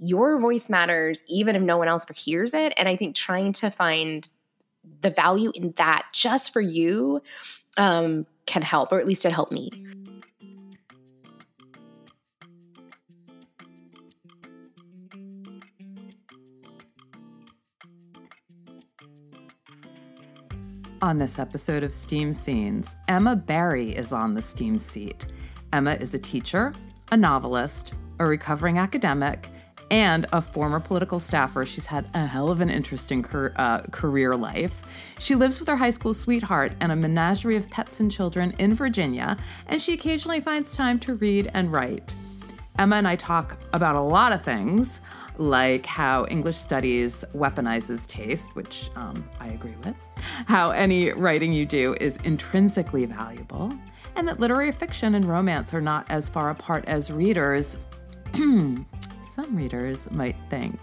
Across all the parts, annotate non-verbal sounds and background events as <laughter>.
your voice matters even if no one else ever hears it. And I think trying to find the value in that just for you um, can help, or at least it helped me. On this episode of Steam Scenes, Emma Barry is on the Steam seat. Emma is a teacher, a novelist, a recovering academic, and a former political staffer. She's had a hell of an interesting uh, career life. She lives with her high school sweetheart and a menagerie of pets and children in Virginia, and she occasionally finds time to read and write. Emma and I talk about a lot of things, like how English studies weaponizes taste, which um, I agree with, how any writing you do is intrinsically valuable, and that literary fiction and romance are not as far apart as readers, <clears throat> some readers might think.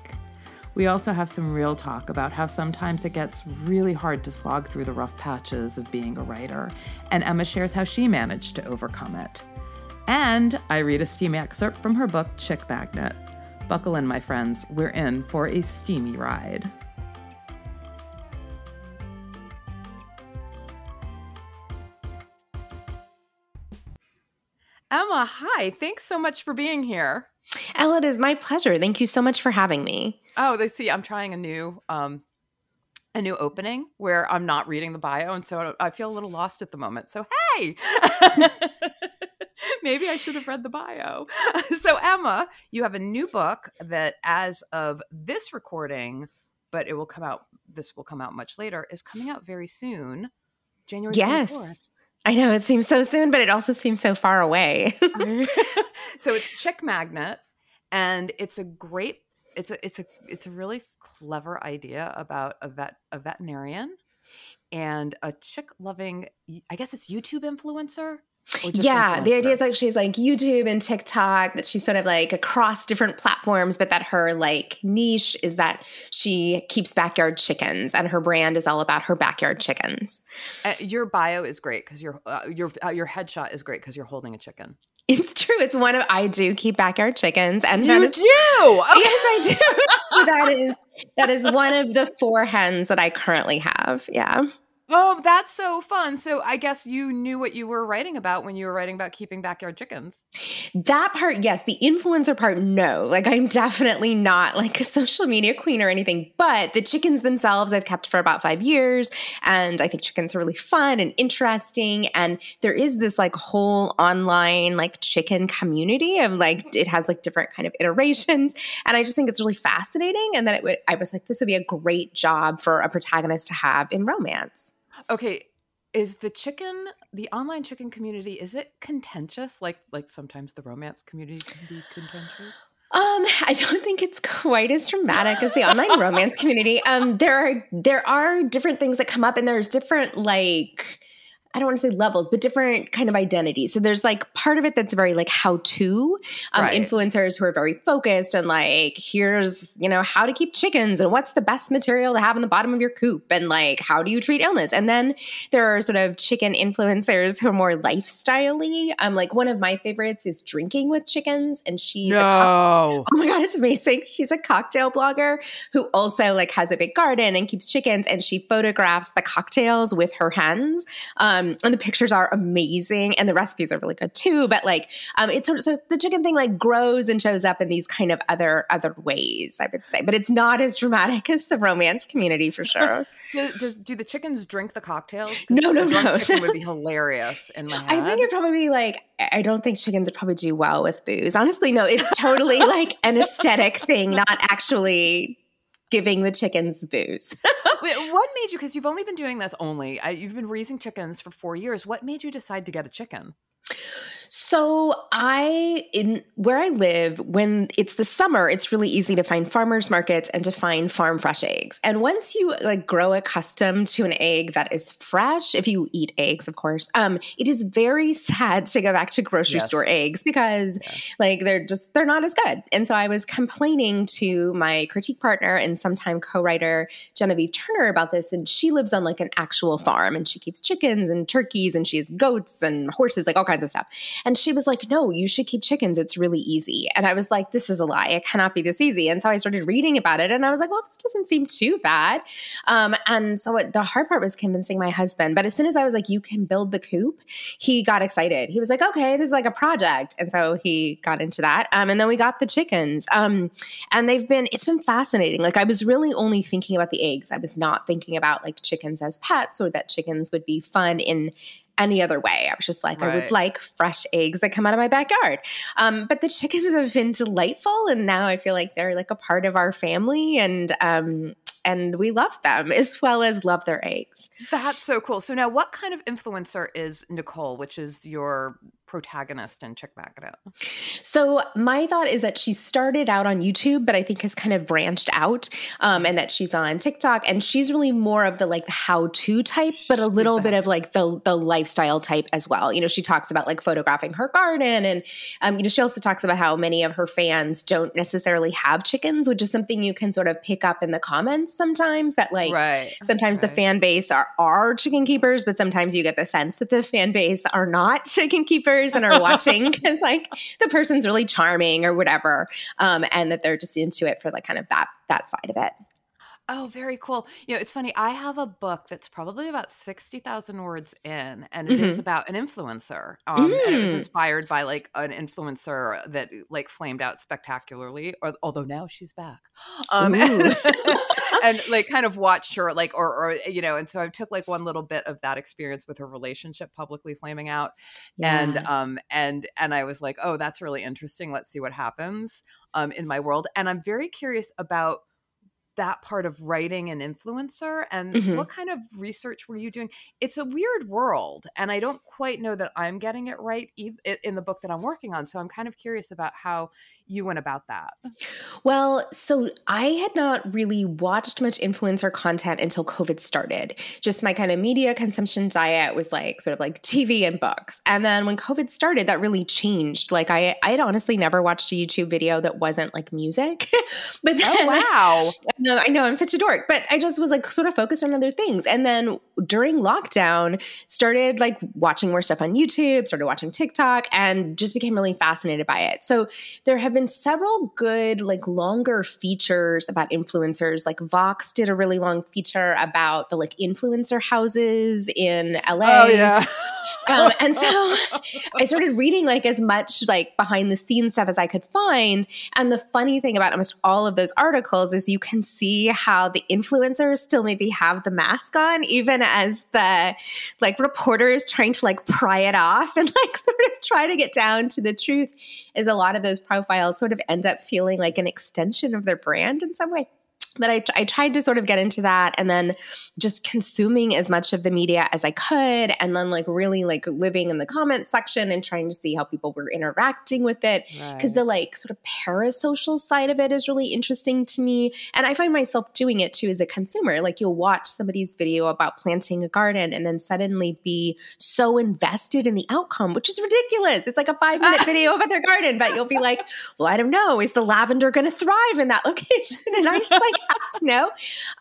We also have some real talk about how sometimes it gets really hard to slog through the rough patches of being a writer, and Emma shares how she managed to overcome it. And I read a steamy excerpt from her book, Chick Magnet. Buckle in, my friends, we're in for a steamy ride. Emma, hi. Thanks so much for being here. Ella, it is my pleasure. Thank you so much for having me. Oh, they see I'm trying a new um a new opening where I'm not reading the bio and so I feel a little lost at the moment. So, hey. <laughs> Maybe I should have read the bio. <laughs> so, Emma, you have a new book that, as of this recording, but it will come out, this will come out much later, is coming out very soon, January yes. 24th. I know it seems so soon, but it also seems so far away. <laughs> so it's Chick Magnet, and it's a great, it's a, it's a, it's a really clever idea about a vet, a veterinarian, and a chick loving. I guess it's YouTube influencer yeah, the idea is like she's like YouTube and TikTok, that she's sort of like across different platforms, but that her like niche is that she keeps backyard chickens and her brand is all about her backyard chickens. Uh, your bio is great because your uh, your uh, your headshot is great because you're holding a chicken. It's true. It's one of I do keep backyard chickens, and you is, do. Okay. Yes, I do. <laughs> that is that is one of the four hens that I currently have. Yeah. Oh, that's so fun. So I guess you knew what you were writing about when you were writing about keeping backyard chickens. That part, yes. The influencer part, no. Like I'm definitely not like a social media queen or anything, but the chickens themselves I've kept for about five years. And I think chickens are really fun and interesting. And there is this like whole online like chicken community of like it has like different kind of iterations. And I just think it's really fascinating. And then it would I was like, this would be a great job for a protagonist to have in romance. Okay, is the chicken the online chicken community is it contentious like like sometimes the romance community can be contentious? Um, <laughs> I don't think it's quite as dramatic as the online romance <laughs> community. Um, there are there are different things that come up, and there's different like I don't want to say levels, but different kind of identities. So there's like part of it that's very like how to um, right. influencers who are very focused and like, here's, you know, how to keep chickens and what's the best material to have in the bottom of your coop and like, how do you treat illness? And then there are sort of chicken influencers who are more lifestyle Um, like one of my favorites is drinking with chickens and she's no. <laughs> Oh my God, it's amazing. She's a cocktail blogger who also like has a big garden and keeps chickens and she photographs the cocktails with her hens. Um, um, and the pictures are amazing, and the recipes are really good too. But like, um, it's sort of so the chicken thing like grows and shows up in these kind of other other ways, I would say. But it's not as dramatic <laughs> as the romance community for <laughs> sure. do, do, do, the chickens drink the cocktails? <laughs> No, no, no. Chicken would be hilarious in my head. I think it probably like I don't think chickens would probably do well with booze. Honestly, no. It's totally like an aesthetic thing, not actually giving the chickens booze. <laughs> what made you? Because you've only been doing this only. You've been raising chickens for four years. What made you decide to get a chicken? So I in where I live when it's the summer it's really easy to find farmers markets and to find farm fresh eggs. And once you like grow accustomed to an egg that is fresh, if you eat eggs of course, um it is very sad to go back to grocery yes. store eggs because yeah. like they're just they're not as good. And so I was complaining to my critique partner and sometime co-writer Genevieve Turner about this and she lives on like an actual farm and she keeps chickens and turkeys and she has goats and horses like all kinds of stuff. And she was like, no, you should keep chickens. It's really easy. And I was like, this is a lie. It cannot be this easy. And so I started reading about it and I was like, well, this doesn't seem too bad. Um, and so it, the hard part was convincing my husband. But as soon as I was like, you can build the coop, he got excited. He was like, okay, this is like a project. And so he got into that. Um, and then we got the chickens. Um, and they've been, it's been fascinating. Like I was really only thinking about the eggs. I was not thinking about like chickens as pets or that chickens would be fun in any other way. I was just like, right. I would like fresh eggs that come out of my backyard. Um, but the chickens have been delightful, and now I feel like they're like a part of our family, and um, and we love them as well as love their eggs. That's so cool. So now, what kind of influencer is Nicole, which is your protagonist in Chick Magnet? So my thought is that she started out on YouTube, but I think has kind of branched out, um, and that she's on TikTok, and she's really more of the like how-to type, but a little bit of like the the lifestyle type as well. You know, she talks about like photographing her garden, and um, you know, she also talks about how many of her fans don't necessarily have chickens, which is something you can sort of pick up in the comments sometimes. That like right. sometimes the fan base are are chicken keepers, but sometimes you get the sense that the fan base are not <laughs> chicken keepers and are watching <laughs> because like the person's really charming or whatever, um, and that they're just into it for like kind of that that side of it. Oh, very cool. You know, it's funny. I have a book that's probably about 60,000 words in, and it mm-hmm. is about an influencer. Um, mm. And it was mm. inspired by like an influencer that like flamed out spectacularly, or, although now she's back. Um, and, <laughs> <laughs> and, like kind of watched her, like, or, or, you know, and so I took like one little bit of that experience with her relationship publicly flaming out. Yeah. And, um, and, and I was like, oh, that's really interesting. Let's see what happens um, in my world. And I'm very curious about that part of writing an influencer and mm-hmm. what kind of research were you doing it's a weird world and i don't quite know that i'm getting it right in the book that i'm working on so i'm kind of curious about how you went about that? Well, so I had not really watched much influencer content until COVID started. Just my kind of media consumption diet was like sort of like TV and books. And then when COVID started, that really changed. Like I, I had honestly never watched a YouTube video that wasn't like music. <laughs> but oh, then, oh wow, <laughs> no, I know I'm such a dork, but I just was like sort of focused on other things. And then during lockdown, started like watching more stuff on YouTube, started watching TikTok, and just became really fascinated by it. So there have been several good, like longer features about influencers. Like Vox did a really long feature about the like influencer houses in LA. Oh, yeah. <laughs> um, and so I started reading like as much like behind the scenes stuff as I could find. And the funny thing about almost all of those articles is you can see how the influencers still maybe have the mask on, even as the like reporters trying to like pry it off and like <laughs> sort of try to get down to the truth is a lot of those profiles sort of end up feeling like an extension of their brand in some way that I, I tried to sort of get into that and then just consuming as much of the media as I could and then like really like living in the comment section and trying to see how people were interacting with it. Because right. the like sort of parasocial side of it is really interesting to me. And I find myself doing it too as a consumer. Like you'll watch somebody's video about planting a garden and then suddenly be so invested in the outcome which is ridiculous. It's like a 5 minute <laughs> video about their garden but you'll be like well I don't know. Is the lavender going to thrive in that location? <laughs> And I just like to know.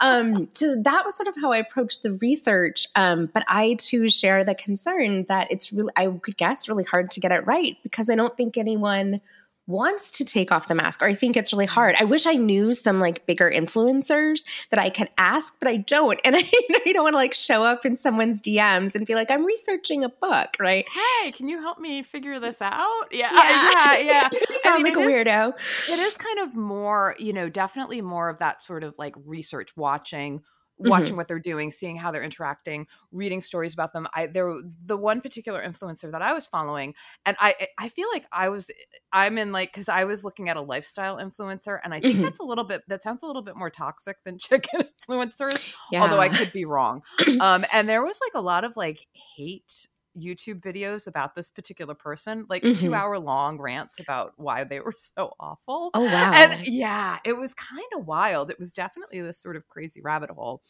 Um, so that was sort of how I approached the research. Um, but I too share the concern that it's really, I could guess, really hard to get it right because I don't think anyone wants to take off the mask or I think it's really mm. hard. I wish I knew some like bigger influencers that I could ask, but I don't. And <laughs> I, I don't want to like show up in someone's DMs and be like, I'm researching a book, right? Hey, can you help me figure this out? Yeah. Yeah. <laughs> yeah. yeah. <laughs> sound I mean, like a is, weirdo. It is kind of more, you know, definitely more of that sort of like research watching watching mm-hmm. what they're doing, seeing how they're interacting, reading stories about them. I there the one particular influencer that I was following, and I I feel like I was I'm in like because I was looking at a lifestyle influencer, and I think mm-hmm. that's a little bit that sounds a little bit more toxic than <laughs> chicken influencers, yeah. although I could be wrong. <clears throat> um, and there was like a lot of like hate YouTube videos about this particular person, like mm-hmm. two hour long rants about why they were <laughs> so awful. Oh, wow. And yeah, it was kind of wild. It was definitely this sort of crazy rabbit hole.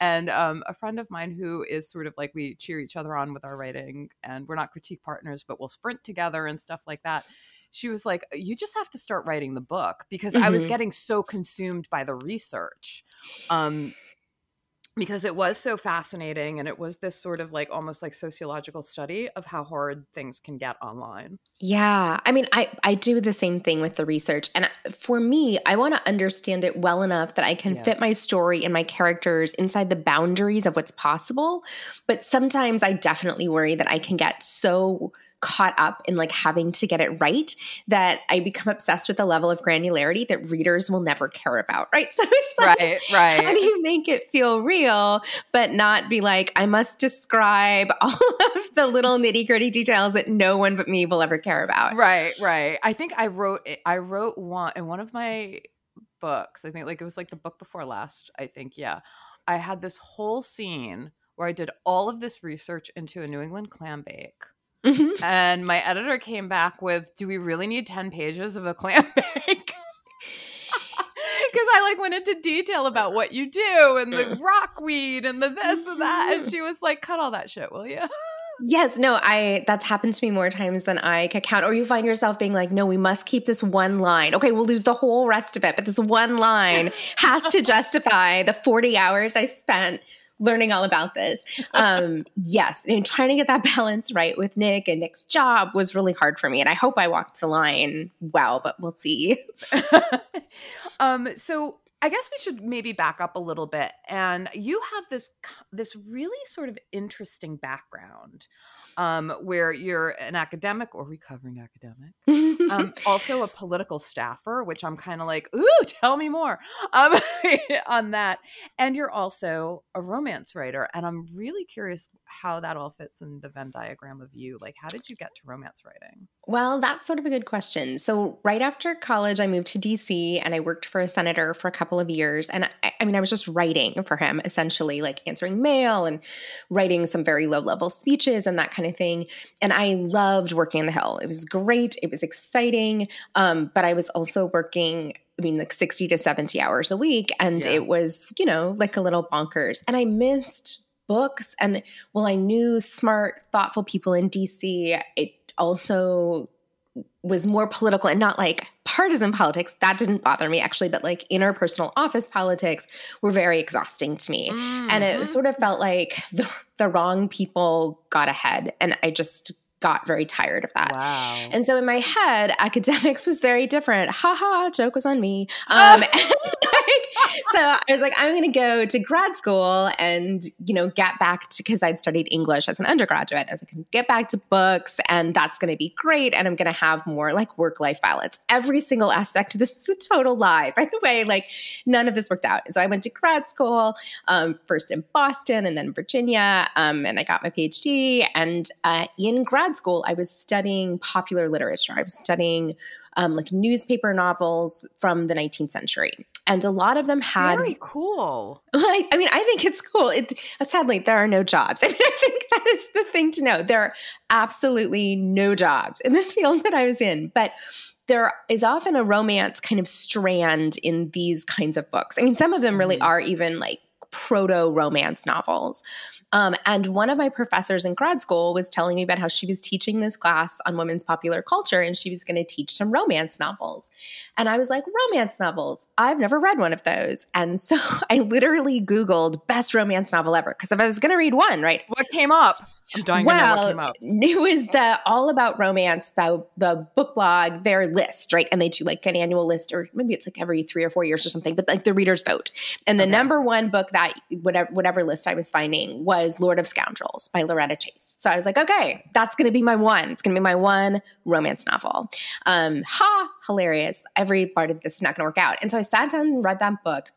And um, a friend of mine who is sort of like we cheer each other on with our writing, and we're not critique partners, but we'll sprint together and stuff like that she was like, You just have to start writing the book because mm-hmm. I was mm-hmm. getting so consumed by the research. Um, because it was so fascinating and it was this sort of like almost like sociological study of how hard things can get online. Yeah. I mean, I I do the same thing with the research and uh, for me, I want to understand it well enough that I can yeah. fit my story and my characters inside the boundaries of what's possible, but sometimes I definitely worry that I can get so caught up in like having to get it right that I become obsessed with a level of granularity that readers will never care about. Right. <laughs> So it's like, right, right. how do you make it feel real, but not be like, I must describe <laughs> all of the little nitty gritty details that no one but me will ever care about. Right, right. I think I wrote, I wrote one in one of my books. I think like it was like the book before last, I think. Yeah. I had this whole scene where I did all of this research into a New England clam bake Mm-hmm. <laughs> And my editor came back with, "Do we really need 10 pages of a clam <laughs> bake?" <laughs> Because I like went into detail about what you do and the rockweed and the this and that, and she was like, "Cut all that shit, will you?" Yes, no, I that's happened to me more times than I can count. Or you find yourself being like, no, we must keep this one line. Okay, we'll lose the whole rest of it, but this one line has to justify the 40 hours I spent learning all about this. Um, <laughs> yes, and trying to get that balance right with Nick and Nick's job was really hard for me, and I hope I walked the line well, but we'll see. <laughs> um, so I guess we should maybe back up a little bit, and you have this this really sort of interesting background um, where you're an academic or recovering academic, um, <laughs> also a political staffer, which I'm kind of like, ooh, <laughs> tell me more um, <laughs> on that. And you're also a romance writer. And I'm really curious how that all fits in the Venn diagram of you. Like, how did you get to romance writing? Well, that's sort of a good question. So, right after college, I moved to DC and I worked for a senator for a couple of years. And I, I mean, I was just writing for him, essentially, like answering mail and writing some very low level speeches and that kind of thing. And I loved working on the Hill. It was great, it was exciting. Um, but I was also working I mean, like 60 to 70 hours a week. And yeah. it was, you know, like a little bonkers. And I missed books. And well, I knew smart, thoughtful people in DC. It also was more political and not like partisan politics. That didn't bother me actually, but like interpersonal office politics were very exhausting to me. Mm-hmm. And it mm-hmm. sort of felt like the, the wrong people got ahead. And I just got very tired of that. Wow. And so in my head, <laughs> academics was very different. Ha ha, joke was on me. Um, <laughs> like, so I was like, I'm going to go to grad school and, you know, get back to, because I'd studied English as an undergraduate. I was like, get back to books and that's going to be great. And I'm going to have more like work life balance. Every single aspect of this was a total lie. By the way, like none of this worked out. And so I went to grad school, um, first in Boston and then Virginia. Um, and I got my PhD. And uh, in grad grad school, I was studying popular literature. I was studying um, like newspaper novels from the 19th century. And a lot of them had very cool. <laughs> I, I mean, I think it's cool. It sadly there are no jobs. <laughs> I mean, I think that is the thing to know. There are absolutely no jobs in the field that I was in, but there is often a romance kind of strand in these kinds of books. I mean, some of them really mm-hmm. are even like proto romance novels. Um, and one of my professors in grad school was telling me about how she was teaching this class on women's popular culture and she was going to teach some romance novels. And I was like, romance novels? I've never read one of those. And so <laughs> I literally Googled best romance novel ever because if I was going to read one, right? What came up? I'm dying well, to know what came up. <laughs> It was the All About Romance, the, the book blog, their list, right? And they do like an annual list, or maybe it's like every three or four years or something, but like the readers vote. And the okay. number one book that whatever, whatever list I was finding was Lord of Scoundrels by Loretta Chase. So I was like, okay, that's to be my one. It's to be my one romance novel. Um, ha, hilarious. Every part of this is not to work out. And so I sat down and read that book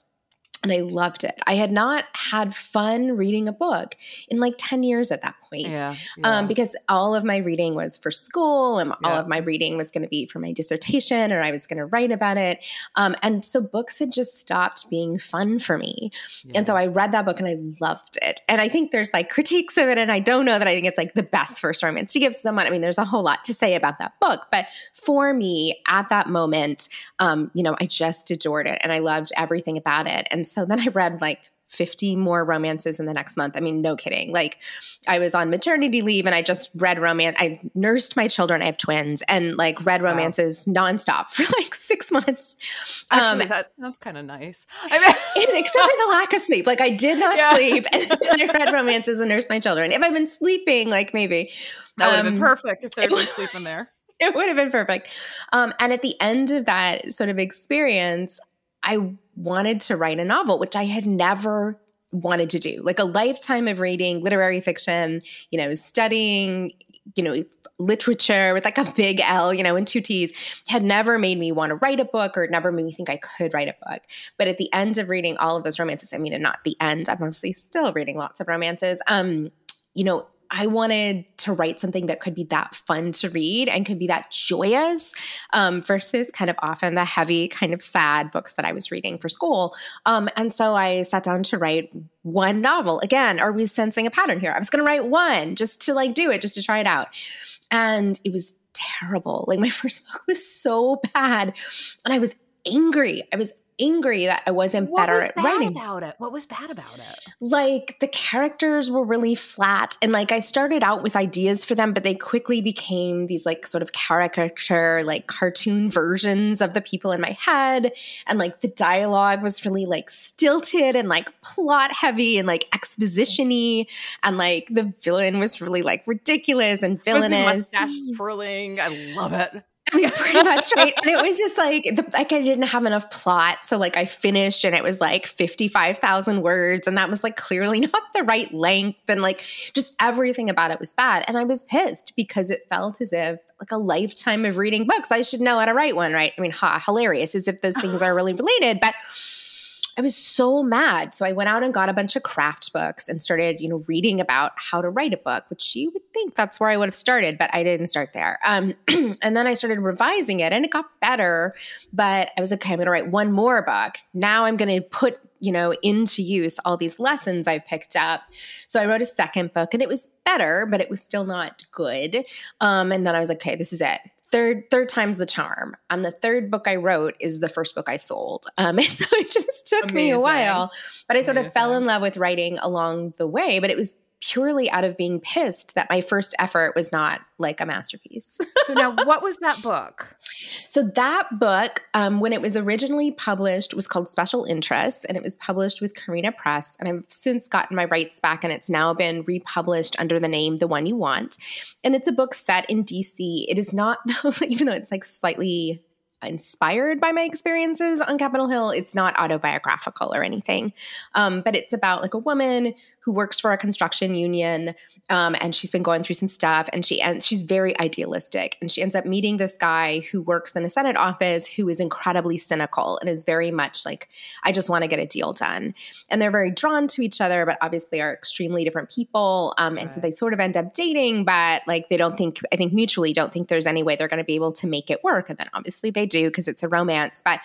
and I loved it. I had not had fun reading a book in like 10 years at that point. Yeah, um, yeah. Um, because all of my reading was for school and yeah. all of my reading was going to be for my dissertation or I was going to write about it. Um, and so books had just stopped being fun for me. And so I read that book and I loved it. And I think there's like critiques of it. And I don't know that I think it's like the best first romance to give someone. I mean, there's a whole lot to say about that book. But for me at that moment, um, you know, I just adored it and I loved everything about it. And so then I read like 50 more romances in the next month. I mean, no kidding. Like I was on maternity leave and I just read romance. I nursed my children. I have twins and like read romances wow. nonstop <laughs> for like six months. Actually, um, that, that's kind of nice. I mean, <laughs> except for the lack of sleep. Like I did not yeah. sleep and I read romances and nursed my children. If I'd been sleeping, like maybe. That would have been um, perfect if they'd been sleeping there. It would have <laughs> been perfect. Um, and at the end of that sort of experience, I wanted to write a novel, which I had never wanted to do. Like a lifetime of reading literary fiction, you know, studying, you know, literature with like a big L, you know, and two T's had never made me want to write a book or never made me think I could write a book. But at the end of reading all of those romances, I mean, and not the end, I'm obviously still reading lots of romances. Um, you know, I wanted to write something that could be that fun to read and could be that joyous um, versus kind of often the heavy, kind of sad books that I was reading for school. Um, and so I sat down to write one novel. Again, are we sensing a pattern here? I was going to write one just to like do it, just to try it out. And it was terrible. Like my <laughs> first book was so bad. And I was angry. I was angry that I wasn't what better was at writing What was bad about it. What was bad about it? Like the characters were really flat and like I started out with ideas for them but they quickly became these like sort of caricature like cartoon versions of the people in my head and like the dialogue was really like stilted and like plot heavy and like expositiony and like the villain was really like ridiculous and villainous. Mustache twirling. I love it. <laughs> I mean, pretty much right. And it was just like, the, like I didn't have enough plot. So like I finished and it was like 55,000 words. And that was like clearly <laughs> not the right length. And like just everything about it was bad. And I was pissed because it felt as if like a lifetime of reading books, I should know how to write one, right? I mean, ha, hilarious as if those things are really <laughs> related. But I was so mad. So I went out and got a bunch of craft books and started, you know, reading about how to write a book, which you would think that's where I would have started, but I didn't start there. Um, <clears throat> and then I started revising it and it got better. But I was like, okay, I'm going to write one more book. Now I'm going to put, you know, into use all these lessons I've picked up. So I wrote a second book and it was better, but it was still not good. Um, and then I was like, okay, this is it third third time's the charm. And the third book I wrote is the first book I sold. Um, <laughs> and so it just took Amazing. me a while, but I sort Amazing. of fell in love with writing along the way. But it was purely out of being pissed that my first effort was not like a masterpiece. <laughs> so now, what was that book? So that book, um, when it was originally published, was called Special Interests, and it was published with Carina Press. And I've since gotten my rights back, and it's now been republished under the name The One You Want. And it's a book set in DC. It is not, <laughs> even though it's like slightly inspired by my experiences on Capitol Hill. It's not autobiographical or anything, um, but it's about like a woman who works for a construction union, um, and she's been going through some stuff, and she and she's very idealistic, and she ends up meeting this guy who works in a Senate office who is incredibly cynical and is very much like, I just want to get a deal done, and they're very drawn to each other, but obviously are extremely different people, um, and right. so they sort of end up dating, but like they don't think, I think mutually don't think there's any way they're going to be able to make it work, and then obviously they do because it's a romance, but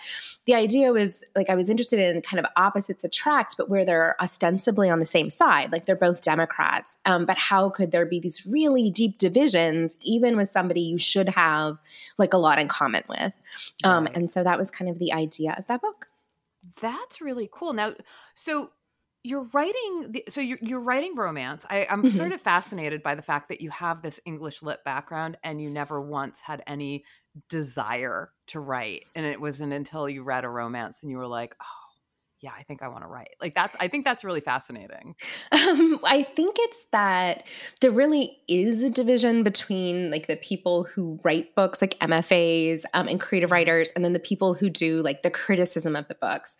the idea was like I was interested in kind of opposites attract, but where they're ostensibly on the same side side, like they're both Democrats. Um, but how could there be these really deep divisions, even with somebody you should have like a lot in common with? Um, right. And so that was kind of the idea of that book. That's really cool. Now, so you're writing so you're, you're writing romance I, am mm-hmm. sort of fascinated by the fact that you have this english lit background and you never once had any desire to write and it wasn't until you read a romance and you were like oh yeah, I think I want to write. Like that's, I think that's really fascinating. Um, I think it's that there really is a division between like the people who write books, like MFAs um, and creative writers, and then the people who do like the criticism of the books.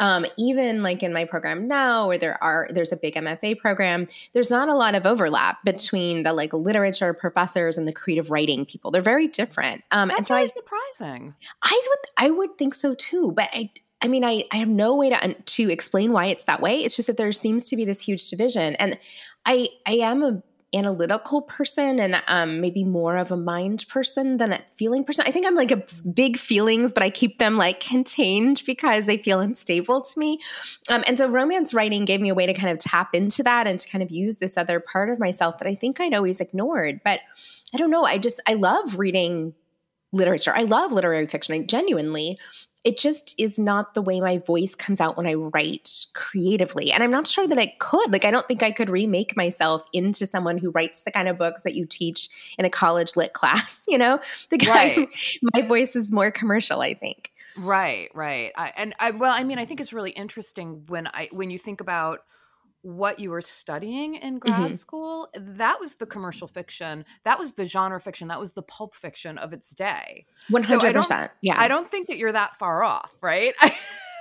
Um, even like in my program now, where there are there's a big MFA program, there's not a lot of overlap between the like literature professors and the creative writing people. They're very different. Um, that's and so really I, surprising. I would I would think so too, but I I mean, I, I have no way to to explain why it's that way. It's just that there seems to be this huge division, and I I am a analytical person and um, maybe more of a mind person than a feeling person. I think I'm like a big feelings, but I keep them like contained because they feel unstable to me. Um, and so romance writing gave me a way to kind of tap into that and to kind of use this other part of myself that I think I'd always ignored. But I don't know. I just I love reading literature. I love literary fiction. I genuinely it just is not the way my voice comes out when I write creatively. And I'm not sure that I could. Like, I don't think I could remake myself into someone who writes the kind of books that you teach in a college lit class, <laughs> you know? The guy, right. <laughs> my voice is more commercial, I think. Right, right. I, and I, well, I mean, I think it's really interesting when I, when you think about, what you were studying in grad mm-hmm. school that was the commercial fiction that was the genre fiction that was the pulp fiction of its day 100% so yeah i don't think that you're that far off right <laughs>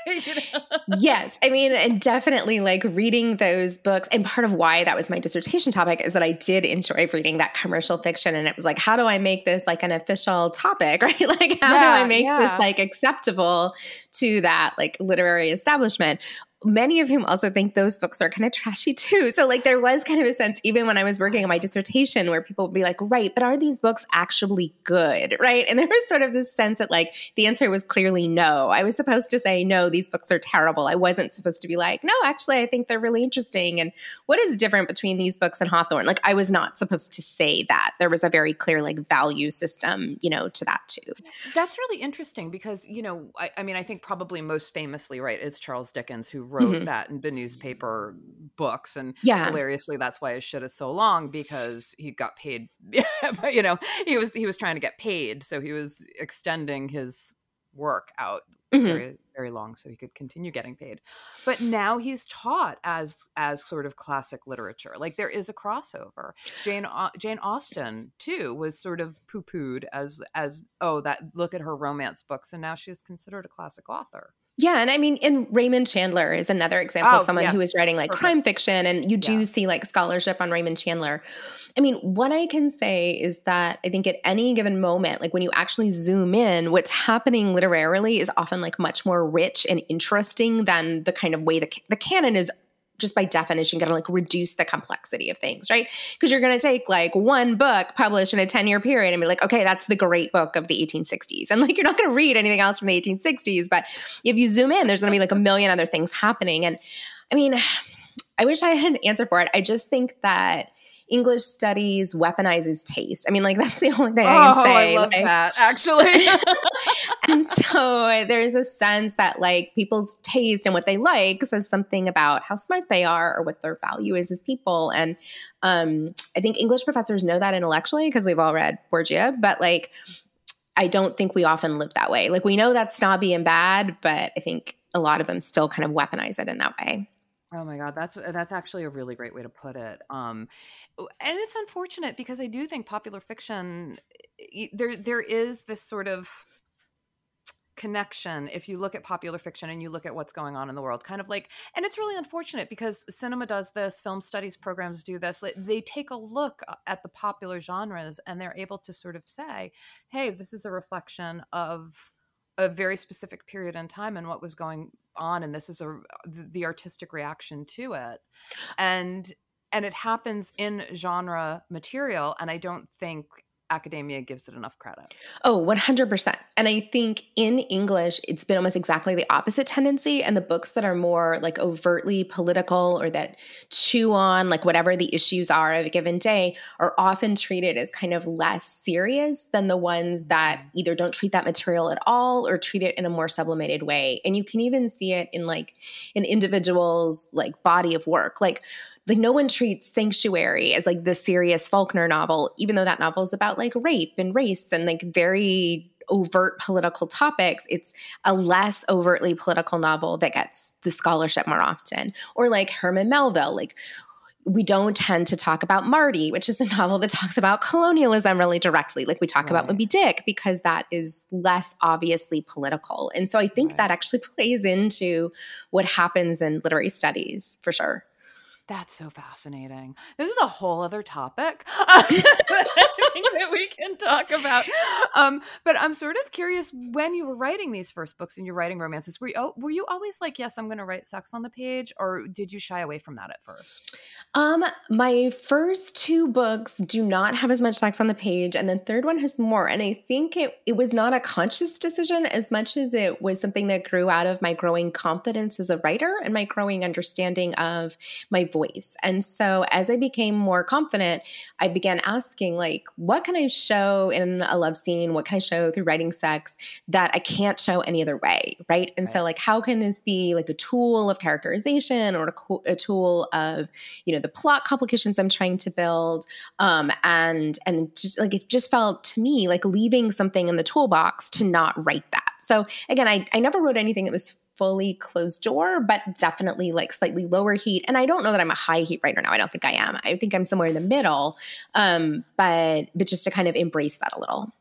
you know? yes i mean and definitely like reading those books and part of why that was my dissertation topic is that i did enjoy reading that commercial fiction and it was like how do i make this like an official topic <laughs> right like how yeah, do i make yeah. this like acceptable to that like literary establishment many of whom also think those books are kind of trashy too. So, like, there was kind of a sense, even when I was working on my dissertation, where people would be like, right, but are these books actually good? Right. And there was sort of this sense that, like, the answer was clearly no. I was supposed to say, no, these books are terrible. I wasn't supposed to be like, no, actually, I think they're really interesting. And what is different between these books and Hawthorne? Like, I was not supposed to say that. There was a very clear, like, value system, you know, to that too. That's really interesting because, you know, I, I mean, I think probably most famously, right, is Charles Dickens, who wrote mm-hmm. that in the newspaper books and yeah hilariously that's why his shit is so long because he got paid <laughs> you know he was he was trying to get paid so he was extending his work out mm-hmm. very very long so he could continue getting paid but now he's taught as as sort of classic literature like there is a crossover jane jane austen too was sort of poo-pooed as as oh that look at her romance books and now she's considered a classic author yeah, and I mean, in Raymond Chandler is another example oh, of someone yes. who is writing like Perfect. crime fiction, and you do yeah. see like scholarship on Raymond Chandler. I mean, what I can say is that I think at any given moment, like when you actually zoom in, what's happening literarily is often like much more rich and interesting than the kind of way the, the canon is just by definition going to like reduce the complexity of things, right? Because you're going to take like one book published in a 10 year period and be like, okay, that's the great book of the 1860s. And like, you're not going to read anything else from the 1860s. But if you zoom in, there's going to be like a million other things happening. And I mean, <sighs> I wish I had an answer for it. I just think that English studies weaponizes taste. I mean, like <laughs> that's the only thing oh, I can say. I love like, that <laughs> actually. <laughs> and so there's a sense that like people's taste and what they like says something about how smart they are or what their value is as people. And um, I think English professors know that intellectually because we've all read Bourdieu, but like I don't think we often live that way. Like we know that's snobby and bad, but I think a lot of them still kind of weaponize it in that way. Oh my god, that's that's actually a really great way to put it. Um, and it's unfortunate because I do think popular fiction there there is this sort of connection if you look at popular fiction and you look at what's going on in the world kind of like and it's really unfortunate because cinema does this film studies programs do this they take a look uh, at the popular genres and they're able to sort of say hey this is a reflection of a very specific period in time and what was going on and this is a the artistic reaction to it. And and it happens in genre material and i don't think academia gives it enough credit. Oh, 100%. And I think in English, it's been almost exactly the opposite tendency. And the books that are more like overtly political or that chew on like whatever the issues are of a given day are often treated as kind of less serious than the ones that mm. either don't treat that material at all or treat it in a more sublimated way. And you can even see it in like an individual's like body of work. Like, like no one treats Sanctuary as like the serious Faulkner novel, even though that novel is about like rape and race and like very overt political topics, it's a less overtly political novel that gets the scholarship more often. Or like Herman Melville, like we don't tend to talk about Mardi, which is a novel that talks about colonialism really directly, like we talk right. about Moby Dick, because that is less obviously political. And so I think right. that actually <laughs> plays into what happens in literary studies for sure. That's so fascinating. This is a whole other topic <laughs> <laughs> <laughs> that we can talk about. Um, but I'm sort of curious when you were writing these first books and you're writing romances, were you, were you always like, yes, I'm going to write sex on the page, or did you shy away from that at first? Um, my first two books do not have as much sex on the page, and the third one has more. And I think it it was not a conscious decision as much as it was something that grew out of my growing confidence as a writer and my growing understanding of my voice. And so as I became more confident, I began asking, like, what can I show in a love scene? What can I show through writing sex that I can't show any other way? Right. And right. so, like, how can this be like a tool of characterization or a, a, tool of, you know, the plot complications I'm trying to build? Um, and, and just like, it just felt to me like leaving something in the toolbox to not write that. So again, I, I never wrote anything that was fully closed door, but definitely like slightly lower heat. And I don't know that I'm a high heat writer now. I don't think I am. I think I'm somewhere in the middle. Um, but but just to kind of embrace that a little.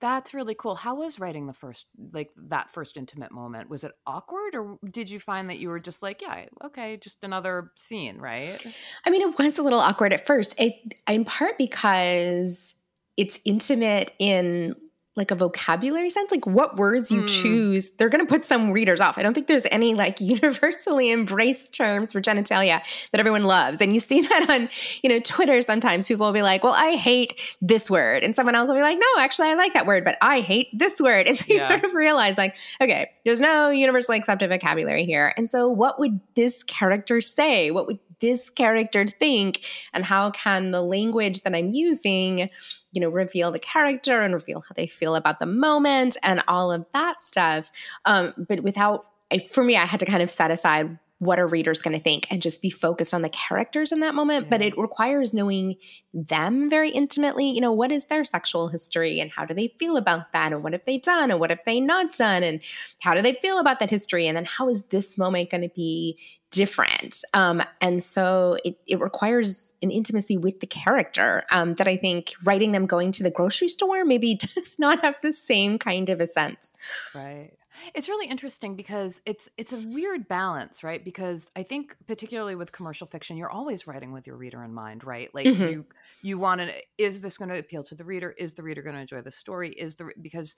That's really cool. How was writing the first, like that first intimate moment? Was it awkward or did you find that you were just like, yeah, okay, just another scene, right? I mean, it was a little awkward at first, it, in part because it's intimate in like a vocabulary sense, like what words you mm. choose, they're going to put some readers off. I don't think there's any like <laughs> universally embraced terms for genitalia that everyone loves. And you see <laughs> that on, you know, Twitter sometimes people will be like, well, I hate this word. And someone else will be like, no, actually, I like that word, but I hate this word. <laughs> And so you yeah. sort of realize like, okay, there's no universally accepted vocabulary here. And so what would this character say? What would this character think? And how can the language that I'm using you know, reveal the character and reveal how they feel about the moment and all of that stuff. Um, but without, for me, I had to kind of set aside what a reader's going to think and just be focused on the characters in that moment. Yeah. But it requires knowing them very intimately. You know, what is their sexual history and how do they feel about that? And what have they done? And what have they not done? And how do they feel about that history? And then how is this moment going to be different? Um, and so it, it requires an intimacy with the character um, that I think writing them going to the grocery store maybe <laughs> does not have the same kind of a sense. Right. It's really interesting because it's it's a weird balance, right? Because I think particularly with commercial fiction, you're always writing with your reader in mind, right? Like mm-hmm. you you want to is this going to appeal to the reader? Is the reader going to enjoy the story? Is the because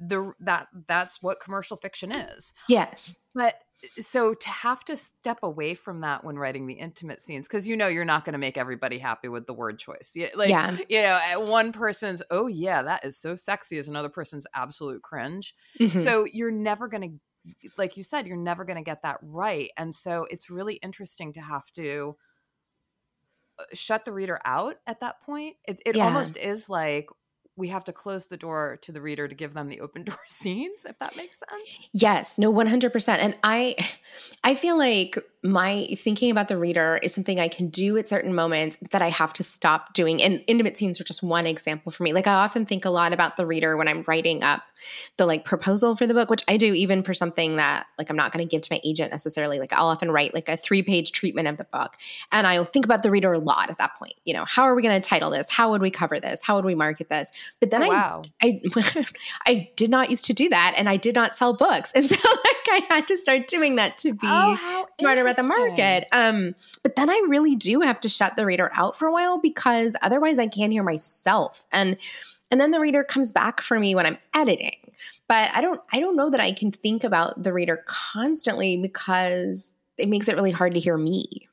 the that that's what commercial fiction is. Yes. But so to have to step away from that when writing the intimate scenes because you know you're not going to make everybody happy with the word choice yeah like yeah. you know one person's oh yeah that is so sexy is another person's absolute cringe mm-hmm. so you're never going to like you said you're never going to get that right and so it's really interesting to have to uh, shut the reader out at that point it, it yeah. almost is like we have to close the door to the reader to give them the open <laughs> door scenes if that makes sense. Yes no 100% and i i feel like my thinking about the reader is something i can do at certain moments that i have to stop doing. And intimate scenes are just one example for me. Like i often think a lot about the reader when i'm writing up the like proposal for the book which i do even for something that like i'm not going to give to my agent necessarily. Like i'll often write like a three page treatment of the book and i'll think about the reader a lot at that point. You know how are we going to title this? How would we cover this? How would we market this? But then oh, wow. I, I, <laughs> I did not used to do that, and I did not sell books, <laughs> and so like I had to start doing that to be oh, smarter the market. Um, but then I really do have to shut the reader out for a while because otherwise I can't hear myself, and and then the reader comes back for me when I'm editing. But I don't I don't know that I can think about the reader constantly because it makes it really hard to hear me.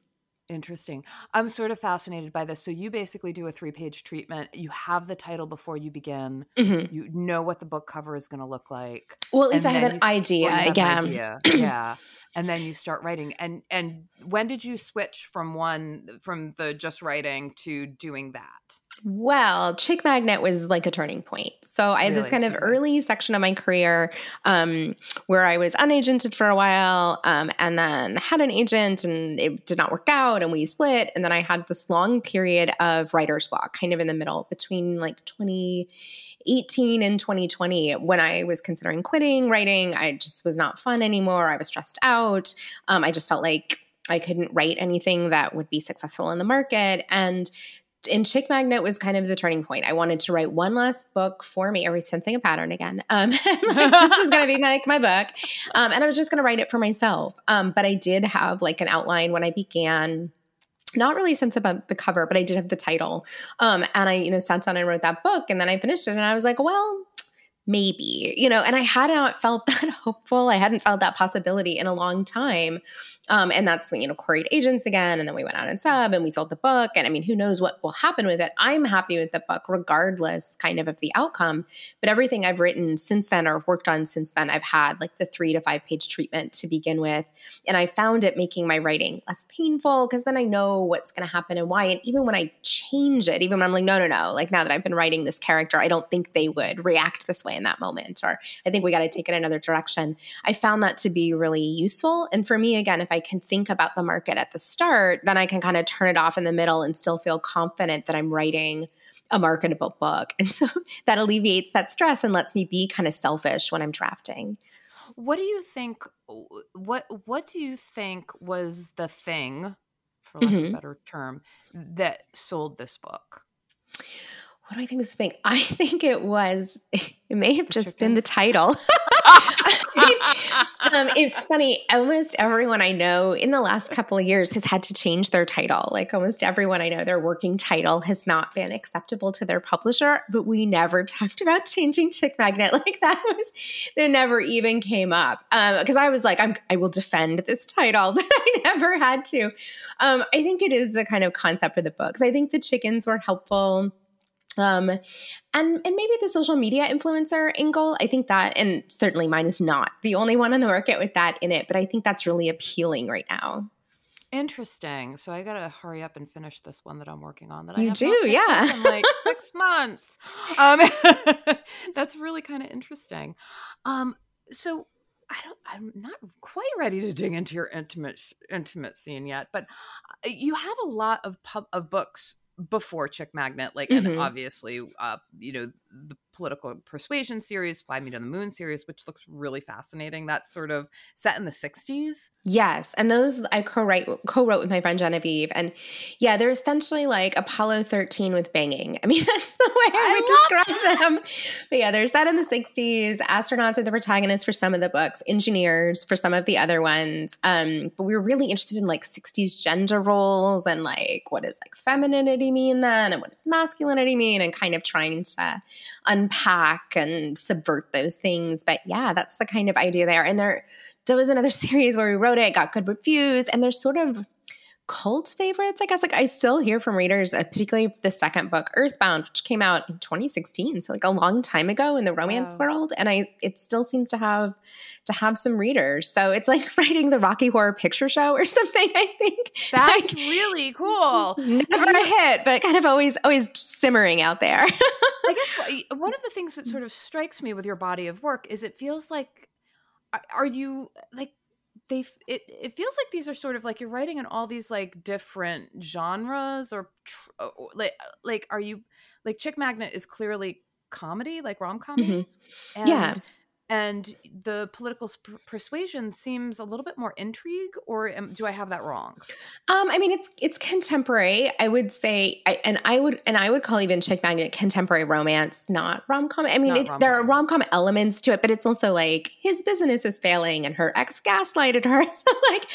Interesting. I'm sort of fascinated by this. So you basically do a three page treatment. You have the title before you begin. Mm-hmm. You know what the book cover is going to look like. Well, at least I have an idea. Yeah. <clears throat> Idea. yeah. And then you start writing. And and when did you switch from one from the just writing to doing that? Well, Chick Magnet was like a turning point. So I had really? this kind of early section of my career um, where I was unagented for a while um, and then had an agent and it did not work out and we split. And then I had this long period of writer's block kind of in the middle between like 2018 and 2020 when I was considering quitting writing. I just was not fun anymore. I was stressed out. Um, I just felt like I couldn't write anything that would be successful in the market. And and Chick Magnet was kind of the turning point. I wanted to write one last book for me. Are we sensing a pattern again? Um, <laughs> like, this is going to be like my book. Um, and I was just going to write it for myself. Um, but I did have like an outline when I began not really sense about the cover, but I did have the title. Um, and I, you know, sat down and wrote that book and then I finished it and I was like, well, maybe, you know, and I hadn't felt <laughs> that hopeful. I hadn't felt that possibility in a long time. Um, and that's when, you know, queried agents again. And then we went out and sub and we sold the book. And I mean, who knows what will happen with it? I'm happy with the book, regardless kind of of the outcome. But everything I've written since then or worked on since then, I've had like the three to five page treatment to begin with. And I found it making my writing less painful because then I know what's going to happen and why. And even when I change it, even when I'm like, no, no, no, like now that I've been writing this character, I don't think they would react this way in that moment. Or I think we got to take it another direction. I found that to be really useful. And for me, again, if I can think about the market at the start, then I can kind of turn it off in the middle and still feel confident that I'm writing a marketable book. <laughs> And so that alleviates that stress and lets me be kind of selfish when I'm drafting. What do you think what what do you think was the thing for lack mm-hmm. of a mm-hmm. better term that sold this book? What do I think was the thing? I <laughs> think it was, it may have just been the title. <laughs> um, it's funny. Almost everyone I know in the last couple of years has had to change their title. Like almost everyone I know, their working title has not been acceptable to their publisher, but we never <laughs> talked about changing Chick Magnet. Like that was, that never even came up. Because um, I was like, I'm, I will defend this title, but I never had to. Um, I think it is the kind of concept of the books. I think the chickens were helpful um and and maybe the social media influencer angle i think that and certainly mine is not the only one on the market with that in it but i think that's really appealing right now. Interesting. So i gotta hurry up and finish this one that i'm working on that you I do yeah in like six <laughs> months. Um <laughs> that's really kind of interesting. Um so I don't I'm not quite ready to dig into your intimate intimate scene yet, but uh, you have a lot of pub of books before Chick Magnet, like, mm-hmm. and obviously, uh, you know, the political persuasion series, Fly Me to the Moon series, which looks really fascinating. That's sort of set in the 60s. Yes. And those I co-write co-wrote with my friend Genevieve. And yeah, they're essentially like Apollo 13 with banging. I mean, <laughs> that's the way I, I would describe them. But yeah, they're set in the 60s. Astronauts are the protagonists for some of the books, engineers for some of the other ones. Um, but we were really interested in like 60s gender roles and like what does like femininity mean then and what does masculinity mean and kind of trying to unpack and subvert those things. But yeah, that's the kind of idea there. And there, there was another <laughs> series where we wrote it, got good reviews, and there's sort of cult favorites, I guess. Like I still hear from readers, uh, particularly the second book, Earthbound, which came out in 2016, so like a long time ago in the romance wow. world, and I it still seems to have to have some readers. So it's like <laughs> writing the Rocky Horror Picture Show or <laughs> something. I think that's like, really cool. <laughs> Never a hit, but kind of always always simmering out there. I guess one of the things that sort of strikes me with your body of work is it feels like are you like they it, it feels like these are sort of like you're writing in all these like different genres or, or like like are you like chick magnet is clearly comedy like rom-com mm-hmm. yeah and the political sp- persuasion seems a little bit more intrigue or am, do i have that wrong? Um i mean it's it's contemporary i would say I, and i would and i would call even chick magnet contemporary romance not rom-com i mean it, there are rom-com. elements to it but it's also like his business is failing and her ex gaslighted her <laughs> so like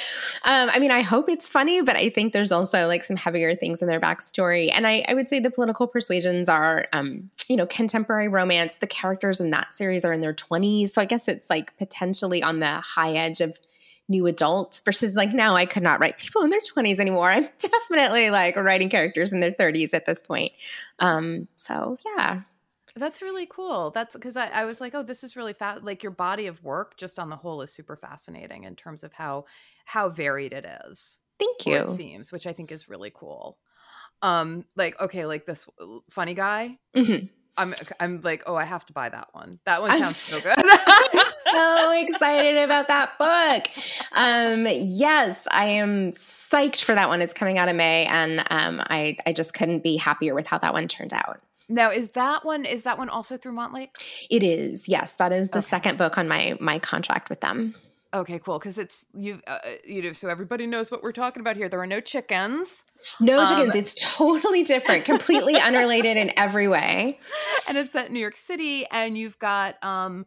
um i mean i hope it's funny but i think there's also like some heavier things in their backstory and i i would say the political persuasions are um you know contemporary romance the characters in that series are in their 20s 20s. So I guess it's like potentially on the high edge of new adult versus like now I could not write people in their 20s anymore. I'm <laughs> definitely like writing characters in their 30s at this point. Um, so yeah. That's really cool. That's because I, I, was like, oh, this is really fast. Like your body of work, just on the whole, is super fascinating in terms of how how varied it is. Thank you. It seems, which I think is really cool. Um, like okay, like this funny guy. Mm-hmm. I'm I'm like, oh, I have to buy that one. That one sounds so, so good. <laughs> I'm so excited about that book. Um, yes, I am psyched for that one. It's coming out in May, and um, I I just couldn't be happier with how that one turned out. Now, is that one is that one also through Montlake? It is. Yes, that is the okay. second book on my my contract with them. Okay, cool. Because it's you, uh, uh, you know, so everybody knows what we're talking about here. There are no chickens. No um, chickens. It's totally different, completely unrelated in every way. <laughs> And it's at New York City, and you've got um,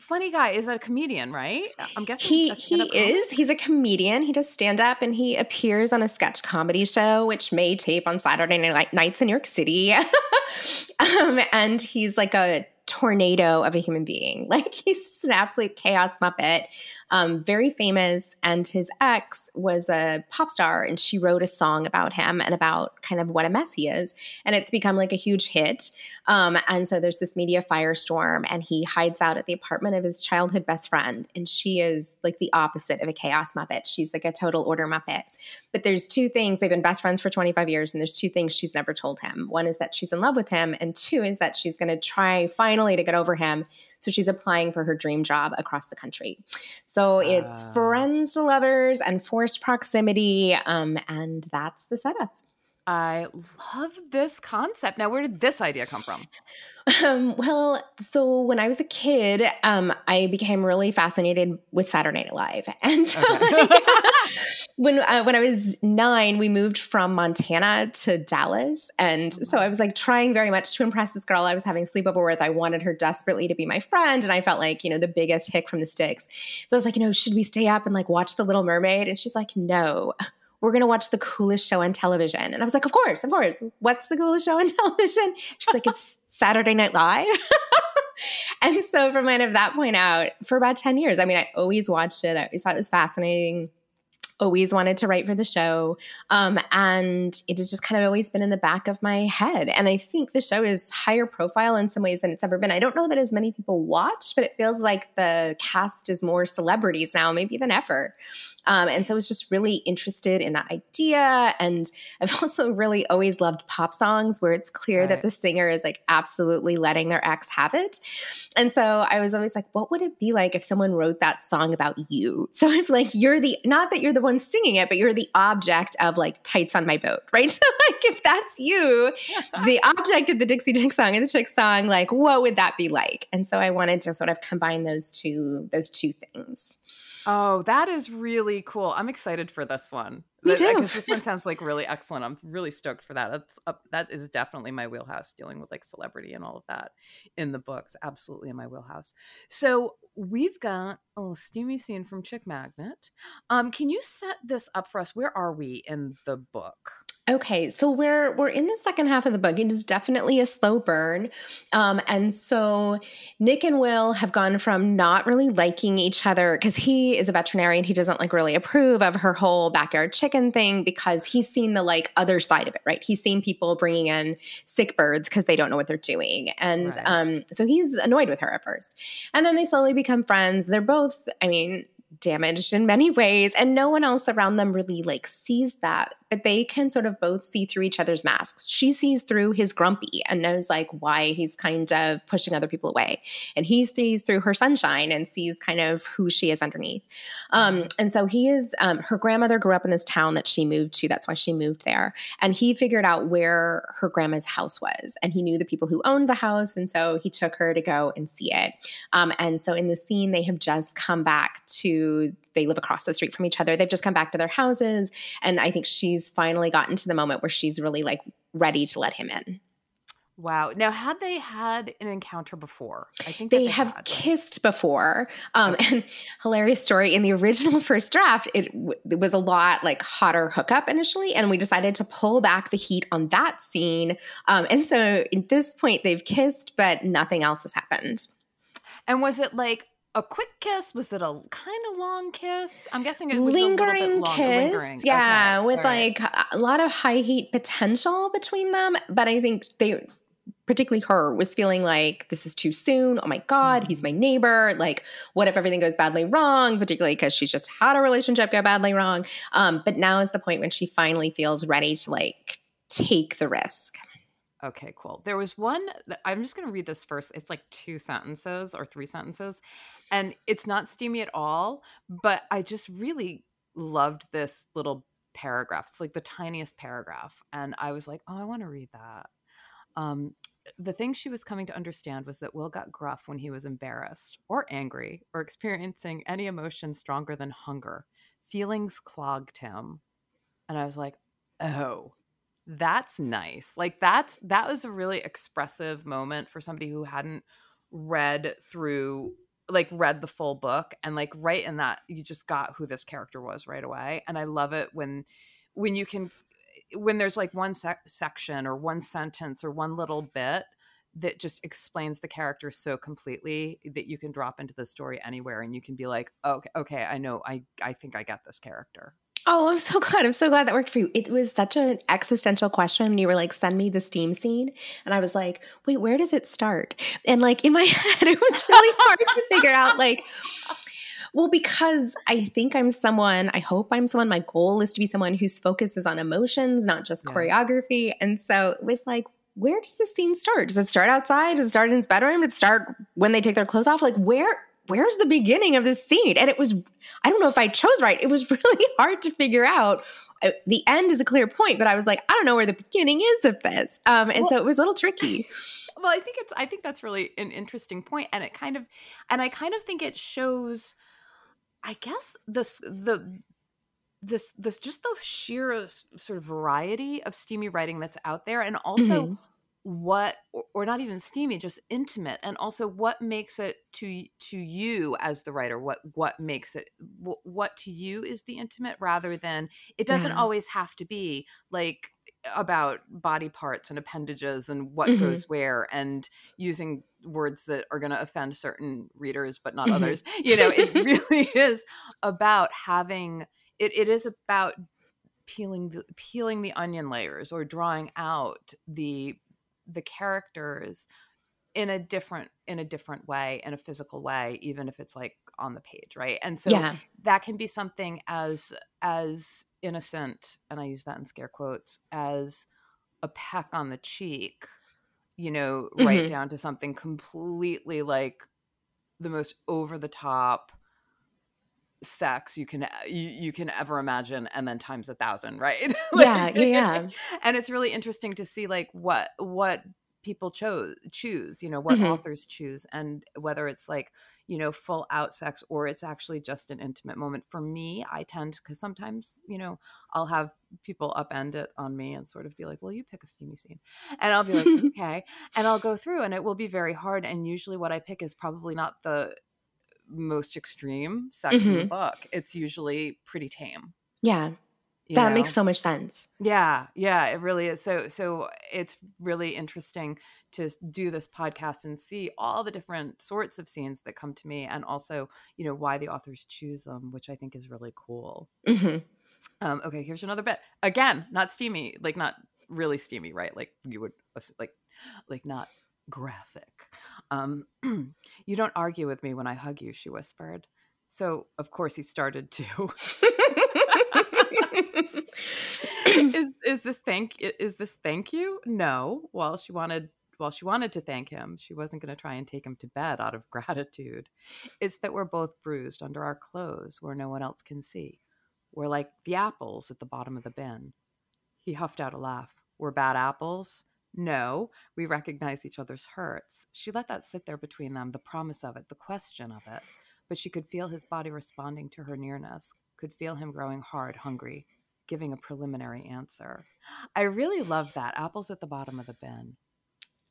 funny guy is that a comedian, right? I'm guessing he he is. He's a comedian. He does stand up, and he appears on a sketch comedy show, which may tape on Saturday night nights in New York City. <laughs> um, and he's like a tornado of a human being. <laughs> Like he's just an absolute chaos muppet um, very famous. And his ex was a pop star, and she wrote a song about him and about kind of what a mess he is. And it's become like a huge hit. Um, and so there's this media firestorm, and he hides out at the apartment of his childhood best friend. And she is like the opposite of a chaos muppet. She's like a total order muppet. But there's two things. They've been best friends for 25 years, and there's two things she's never told him. One is that she's in love with him, and two is that she's going to try finally to get over him so she's applying for her dream job across the country. So it's uh, friends to lovers and forced proximity. Um, and that's the setup. I love this concept. Now, where did this idea come from? Um, well, so when I was a kid, um, I became really fascinated with Saturday Night Live, and so okay. like, when uh, when I was nine, we moved from Montana to Dallas, and so I was like trying very much to impress this girl I was having sleepover with. I wanted her desperately to be my friend, and I felt like you know the biggest hick from the sticks. So I was like, you know, should we stay up and like watch The Little Mermaid? And she's like, no we're going to watch the coolest show on television. And I was like, of course, of course. What's the coolest show on <laughs> television? She's like, it's Saturday Night Live. <laughs> and so from kind of that point out, for about 10 years, I mean, I always watched it. I always thought it was fascinating always wanted to write for the show. Um, and it has just kind of always been in the back of my head. And I think the show is higher profile in some ways than it's ever been. I don't know that as many people watch, but it feels like the cast is more celebrities now, maybe than ever. Um, and so I was just really interested in that idea. And I've <laughs> also really always loved pop songs where it's clear right. that the singer is like absolutely letting their ex have it. And so I was always like, what would it be like if someone wrote that song about you? <laughs> So if like you're the, not that you're the one singing it, but you're the object of like tights on my boat, <laughs> right? So like if that's you, the object of the Dixie Chick song and the Chick song, like what would that be like? And so I wanted to sort of combine those two, those two things. Oh, that is really cool. I'm excited for this one. Me too. Because this one sounds like really excellent. I'm really stoked for that. That's up, that is definitely my wheelhouse, dealing with like celebrity and all of that in the books. Absolutely in my wheelhouse. So we've got a little steamy scene from Chick Magnet. Um, can you set this up for us? Where are we in the book? Okay, so we're we're in the second half of the book. It is definitely a slow burn, um, and so Nick and Will have gone from not really liking each other because he is a veterinarian. He doesn't like really approve of her whole backyard chicken thing because he's seen the like other side of it. Right? He's seen people bringing in sick birds because they don't know what they're doing, and right. um, so he's annoyed with her at first, and then they slowly become friends. They're both, I mean, damaged in many ways and no one else around them really like sees that but they can sort of both see through each other's masks. She sees through his grumpy and knows like why he's kind of pushing other people away and he sees through her sunshine and sees kind of who she is underneath. Um, and so he is um, her grandmother grew up in this town that she moved to that's why she moved there and he figured out where her grandma's house was and he knew the people who owned the house and so he took her to go and see it. Um, and so in the scene they have just come back to they live across the street from each other. They've just come back to their houses. And I think she's finally gotten to the moment where she's really like ready to let him in. Wow. Now, had they had an encounter before? I think they, they, have had. kissed before. Um, okay. And hilarious story in the original <laughs> first draft, it, it, was a lot like hotter hookup initially, and we decided to pull back the heat on that scene. Um, and so at this point, they've kissed, but nothing else has happened. And was it like a quick kiss? Was it a kind of long kiss? I'm guessing it was lingering kiss. Lingering. Yeah, okay. with like a lot of high heat potential between them. But I think they, particularly her, was feeling like this is too soon. Oh my God, he's my mm-hmm. neighbor. Like, what if everything goes badly wrong? Particularly because she's just had a relationship go badly wrong. Um, but now is the point when she finally feels ready to like take the risk. Okay, cool. There was one, I'm just going to read this first. It's like two sentences or three sentences and it's not steamy at all but i just really loved this little paragraph it's like the tiniest paragraph and i was like oh i want to read that. Um, the thing she was coming to understand was that will got gruff when he was embarrassed or angry or experiencing any emotion stronger than hunger. Feelings clogged him and i was like oh that's nice. Like that's that was a really expressive moment for somebody who hadn't read through like read the full book and like right in that you just got who this character was right away and i love it when when you can when there's like one sec- section or one sentence or one little bit that just explains the character so completely that you can drop into the story anywhere and you can be like, okay, okay, I know, I I think I get this character. Oh, I'm so <laughs> glad. I'm so glad that worked for you. It was such an existential question. And you were like, send me the steam scene. And I was like, wait, where does it start? And like in my <laughs> head, it was really hard to figure out, like, well, because I think I'm someone, I hope I'm someone, my goal is to be someone whose focus is on emotions, not just yeah. choreography. And so it was like, where does this scene start? Does it start outside? Does it start in his bedroom? Does it start when they take their clothes off? Like, where where's the beginning of this scene? And it was, I don't know if I chose right. It was <laughs> really hard to figure out. Uh, the end is a clear point, but I was like, I don't know where the beginning is of this. Um, and well, so it was a little tricky. <laughs> Well, I think it's, I think that's really an interesting point, and it kind of, and I kind of think it shows, I guess this the this this just the sheer sort of variety of steamy writing that's out there and also mm-hmm what or not even steamy just intimate and also what makes it to to you as the writer what what makes it what, what to you is the intimate rather than it doesn't yeah. always have to be like about body parts and appendages and what mm-hmm. goes where and using words that are going to offend certain readers but not mm-hmm. others you know it <laughs> really is about having it, it is about peeling the peeling the onion layers or drawing out the the characters in a different in a different way in a physical way even if it's like on the page right and so yeah. that can be something as as innocent and i use that in scare quotes as a peck on the cheek you know mm-hmm. right down to something completely like the most over the top sex you can you, you can ever imagine and then times a thousand right? <laughs> Like, yeah yeah. and it's really interesting to see like what what people chose choose you know what mm-hmm. authors choose and whether it's like you know full out sex or it's actually just an intimate moment. For me i tend because sometimes you know i'll have people upend it on me and sort of be like well you pick a steamy scene. And i'll be like <laughs> okay. And i'll go through and it will be very hard and usually what i pick is probably not the most extreme sex mm-hmm. in the mm-hmm. book. It's usually pretty tame. Yeah. that know? makes so much sense. Yeah, yeah, it really is. So so it's really interesting to do this podcast and see all the different sorts of scenes that come to me and also, you know, why the authors choose them, which I think is really cool. Mm-hmm. Um, okay, here's another bit. Again, not steamy, like not really steamy, right? Like you would like like not graphic. Um, <clears throat> you don't argue with me when I hug you, she whispered. So, of course, he started to. <laughs> <laughs> <clears throat> is is this thank is this thank you? No. While she wanted while she wanted to thank him, she wasn't going to try and take him to bed out of <laughs> gratitude. It's that we're both bruised under our clothes where no one else can see. We're like the apples at the bottom of the bin. He huffed out a laugh. We're bad apples. No, we recognize each other's hurts. She let that sit there between them, the promise of it, the question of it. But she could feel his body responding to her nearness, could feel him growing hard, hungry, giving a preliminary answer. I really love that. Apples at the bottom of the bin.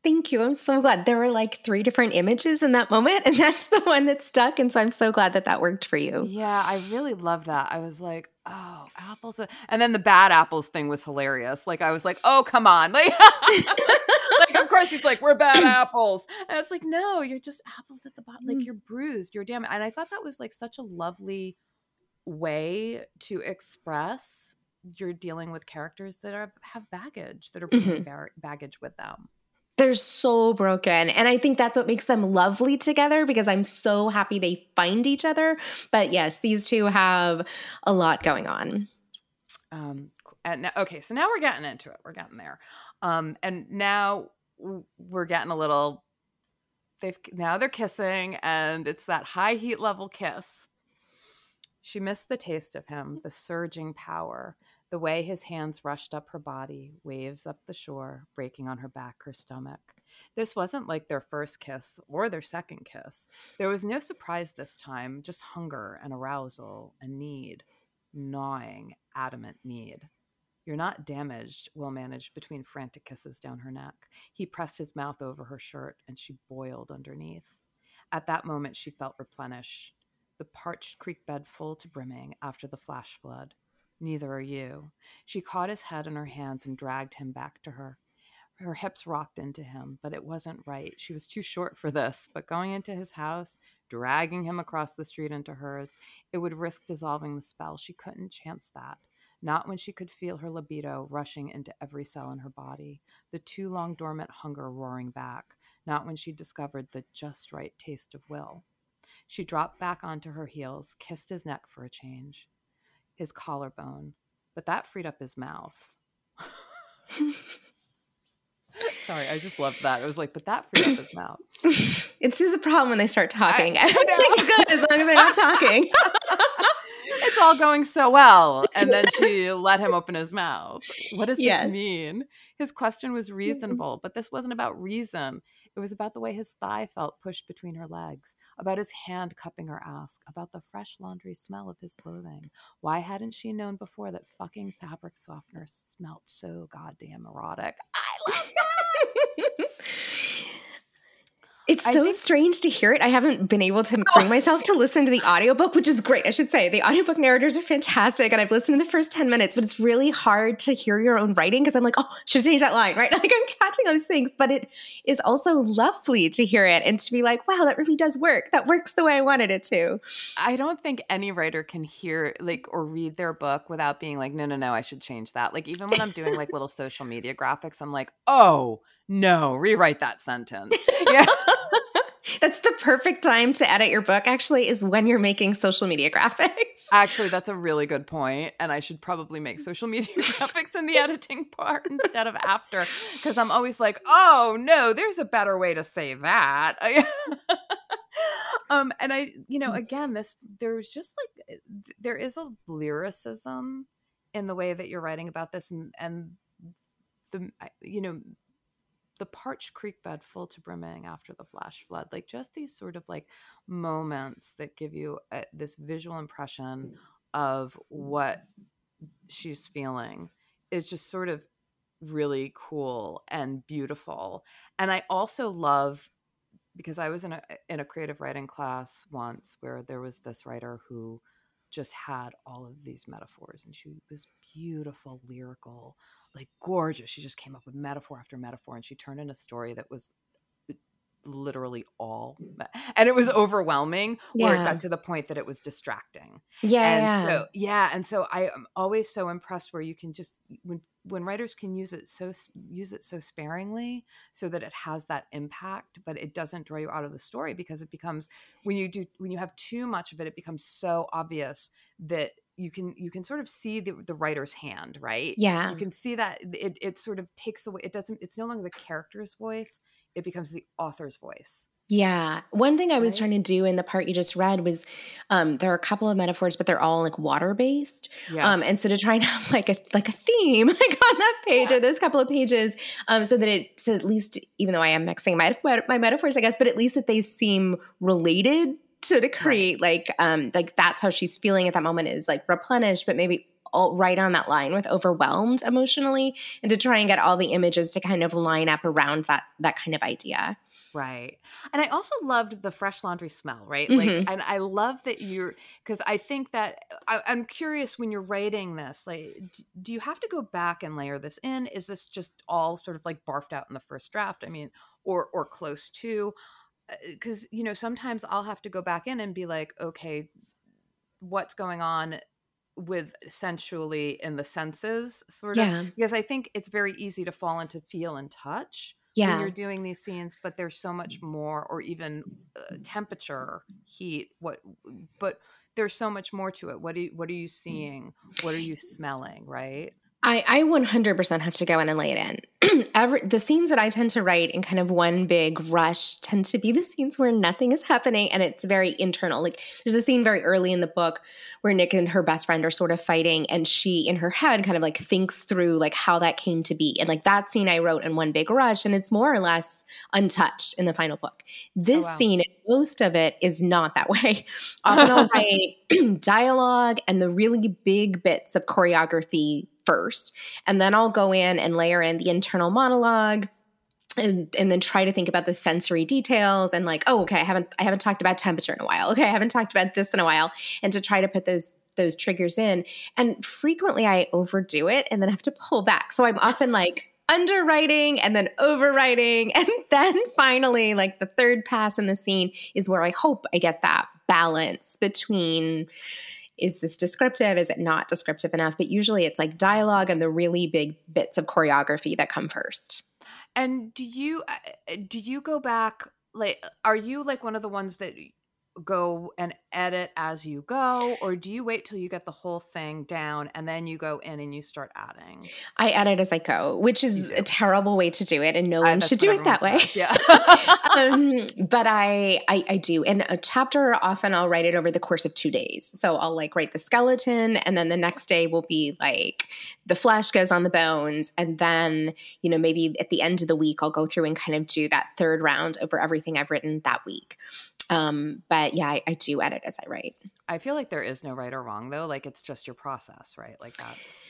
Thank you. I'm so glad. There were like three different images in that moment, and <laughs> that's the one that stuck. And so I'm so glad that that worked for you. Yeah, I really love that. I was like, oh, apples. And then the bad apples thing was hilarious. Like, I was like, oh, come on. <laughs> Like, like of course he's like, we're bad <clears throat> apples. And it's like, no, you're just apples at the bottom. Like, mm. you're bruised. You're damaged. And I thought that was like such a lovely way to express you're dealing with characters that are have baggage that are bringing mm-hmm. baggage with them they're so broken. And I think that's what makes them lovely together because I'm so happy they find each other. But yes, these two have a lot going on. Um, now, okay, so now we're getting into it. We're getting there. Um, and now we're getting a little, they've, now they're kissing and it's that high heat level kiss. She missed the taste of him, the surging power the way his hands rushed up her body, waves up the shore, breaking on her back, her stomach. This wasn't like their first kiss or their second kiss. There was no surprise this time, just hunger and arousal and need, gnawing, adamant need. You're not damaged, Will managed between frantic kisses down her neck. He pressed his mouth over her shirt and she boiled underneath. At that moment, she felt replenished, the parched creek bed full to brimming after the flash flood. Neither are you. She caught his head in her hands and dragged him back to her. her hips rocked into him, but it wasn't right. She was too short for this. But going into his house, dragging him across the street into hers, it would risk dissolving the spell. She couldn't chance that. Not when she could feel her libido rushing into every cell in her body, the too long dormant hunger roaring back. Not when she discovered the just right taste of will. She dropped back onto her heels, kissed his neck for a change, his collarbone, but that freed up his mouth. <laughs> Sorry, I just loved that. It was like, but that freed up his mouth. <laughs> it's just a problem when they start talking. <laughs> I, Everything's good as long as they're not talking. it's all going so well. And then she let him open his mouth. What does yes. this mean? His question was mm-hmm. reasonable, but this wasn't about reason. It was about the way his thigh felt pushed between her legs, about his hand cupping her ass, about the fresh laundry smell of his clothing. Why hadn't she known before that fucking fabric softener smelt so goddamn erotic? I love that. It's so think- strange to hear it. I haven't been able to bring <laughs> myself to listen to the audiobook, which is great. I should say the audiobook narrators are fantastic. And I've listened to the first 10 minutes, but it's really hard to hear your own writing because I'm like, oh, should change that line, <laughs> right? Like I'm catching all these things. But it is also lovely to hear it and to be like, wow, that really does work. That works the way I wanted it to. I don't think any writer can hear like or read their book without being like, no, no, no, I should change that. Like even when I'm doing like little social media graphics, I'm like, oh, no, rewrite that sentence. <laughs> Yeah. <laughs> that's the perfect time to edit your book, actually, is when you're making social media graphics. <laughs> Actually, that's a really good point, And I should probably make social media graphics in the editing part instead of after. Because I'm always like, oh no, there's a better way to say that. um, and I, you know, mm. again, this there's just like eh, there is a lyricism in the way that you're writing about this and and the you know the parched creek bed full to brimming after the flash flood like just these sort of like moments that give you a, this visual impression mm. of what mm. she's feeling is just sort of really cool and beautiful. And i also love because i was in a eh, in a creative writing class once where there was this writer who just had all of these metaphors and she was beautiful lyrical like gorgeous. She just came up with metaphor after metaphor and she turned in a story that was literally all and it was overwhelming yeah. or it got to the point that it was distracting yeah and yeah. so yeah and so i am always so impressed where you can just when when writers can use it so use it so sparingly so that it has that impact but it doesn't draw you out of the story because it becomes when you do when you have too much of it it becomes so obvious that you can you can sort of see the, the writer's hand right yeah you can see that it, it sort of takes away it doesn't it's no longer the character's voice it becomes the author's voice yeah. One thing I was right. trying to do in the part you just read was um, there are a couple of metaphors, but they're all like water based. Um, yes. Um, and so to try and have like a like a theme <laughs> like on that page yeah. or those couple of pages, um, so that it so at least even though I am mixing my my metaphors, I guess, but at least that they seem related so to create like um like that's how she's feeling at that moment is like replenished, but maybe all right on that line with overwhelmed emotionally, and to try and get all the images to kind of line up around that that kind of idea. Right. And I also loved the fresh laundry smell, right? Like, mm-hmm. and I love that you're, because I think that I, am curious when you're writing this, like, do you have to go back and layer this in? Is this just all sort of like barfed out in the first draft? I mean, or, or close to? because uh, you know sometimes i'll have to go back in and be like okay what's going on with sensually in the senses sort yeah. of because i think it's very easy to fall into feel and touch yeah. when you're doing these scenes but there's so much more or even uh, temperature heat what but there's so much more to it what do you, what are you seeing what are you smelling right I, I 100% have to go in and lay it in. <clears throat> Every, the scenes that I tend to write in kind of one big rush tend to be the scenes where nothing is happening and it's very internal. Like there's a scene very early in the book where Nick and her best friend are sort of fighting and she in her head kind of like thinks through like how that came to be. And like that scene I wrote in one big rush and it's more or less untouched in the final book. This oh, wow. scene, most of it is not that <laughs> way. Often I'll <laughs> write <clears throat> dialogue and the really big bits of choreography first. And then I'll go in and layer in the internal monologue. And, and, then try to think about the sensory details and like oh okay i haven't i haven't talked about temperature in a while okay i haven't talked about this in a while and to try to put those those triggers in and frequently i overdo it and then have to pull back so i'm often like underwriting and then overwriting. <laughs> And then finally, like the third pass in the scene is where I hope I get that balance between is this descriptive? Is it not descriptive enough? But usually it's like dialogue and the really big bits of choreography that come first. And do you uh, do you go back like are you like one of the ones that go and edit as you go or do you wait till you get the whole thing down and then you go in and you start adding? I edit as i go which is a terrible way to do it and no I, one should do it that way. yeah. <laughs> Um, <laughs> but I, I i do and a chapter often i'll write it over the course of two days. So i'll like write the skeleton and then the next day will be like the flesh goes on the bones and then you know maybe at the end of the week i'll go through and kind of do that third round over everything i've written that week um, but yeah, I, I do edit as I write. I feel like there is no right or wrong though. Like it's just your process, right? Like that's.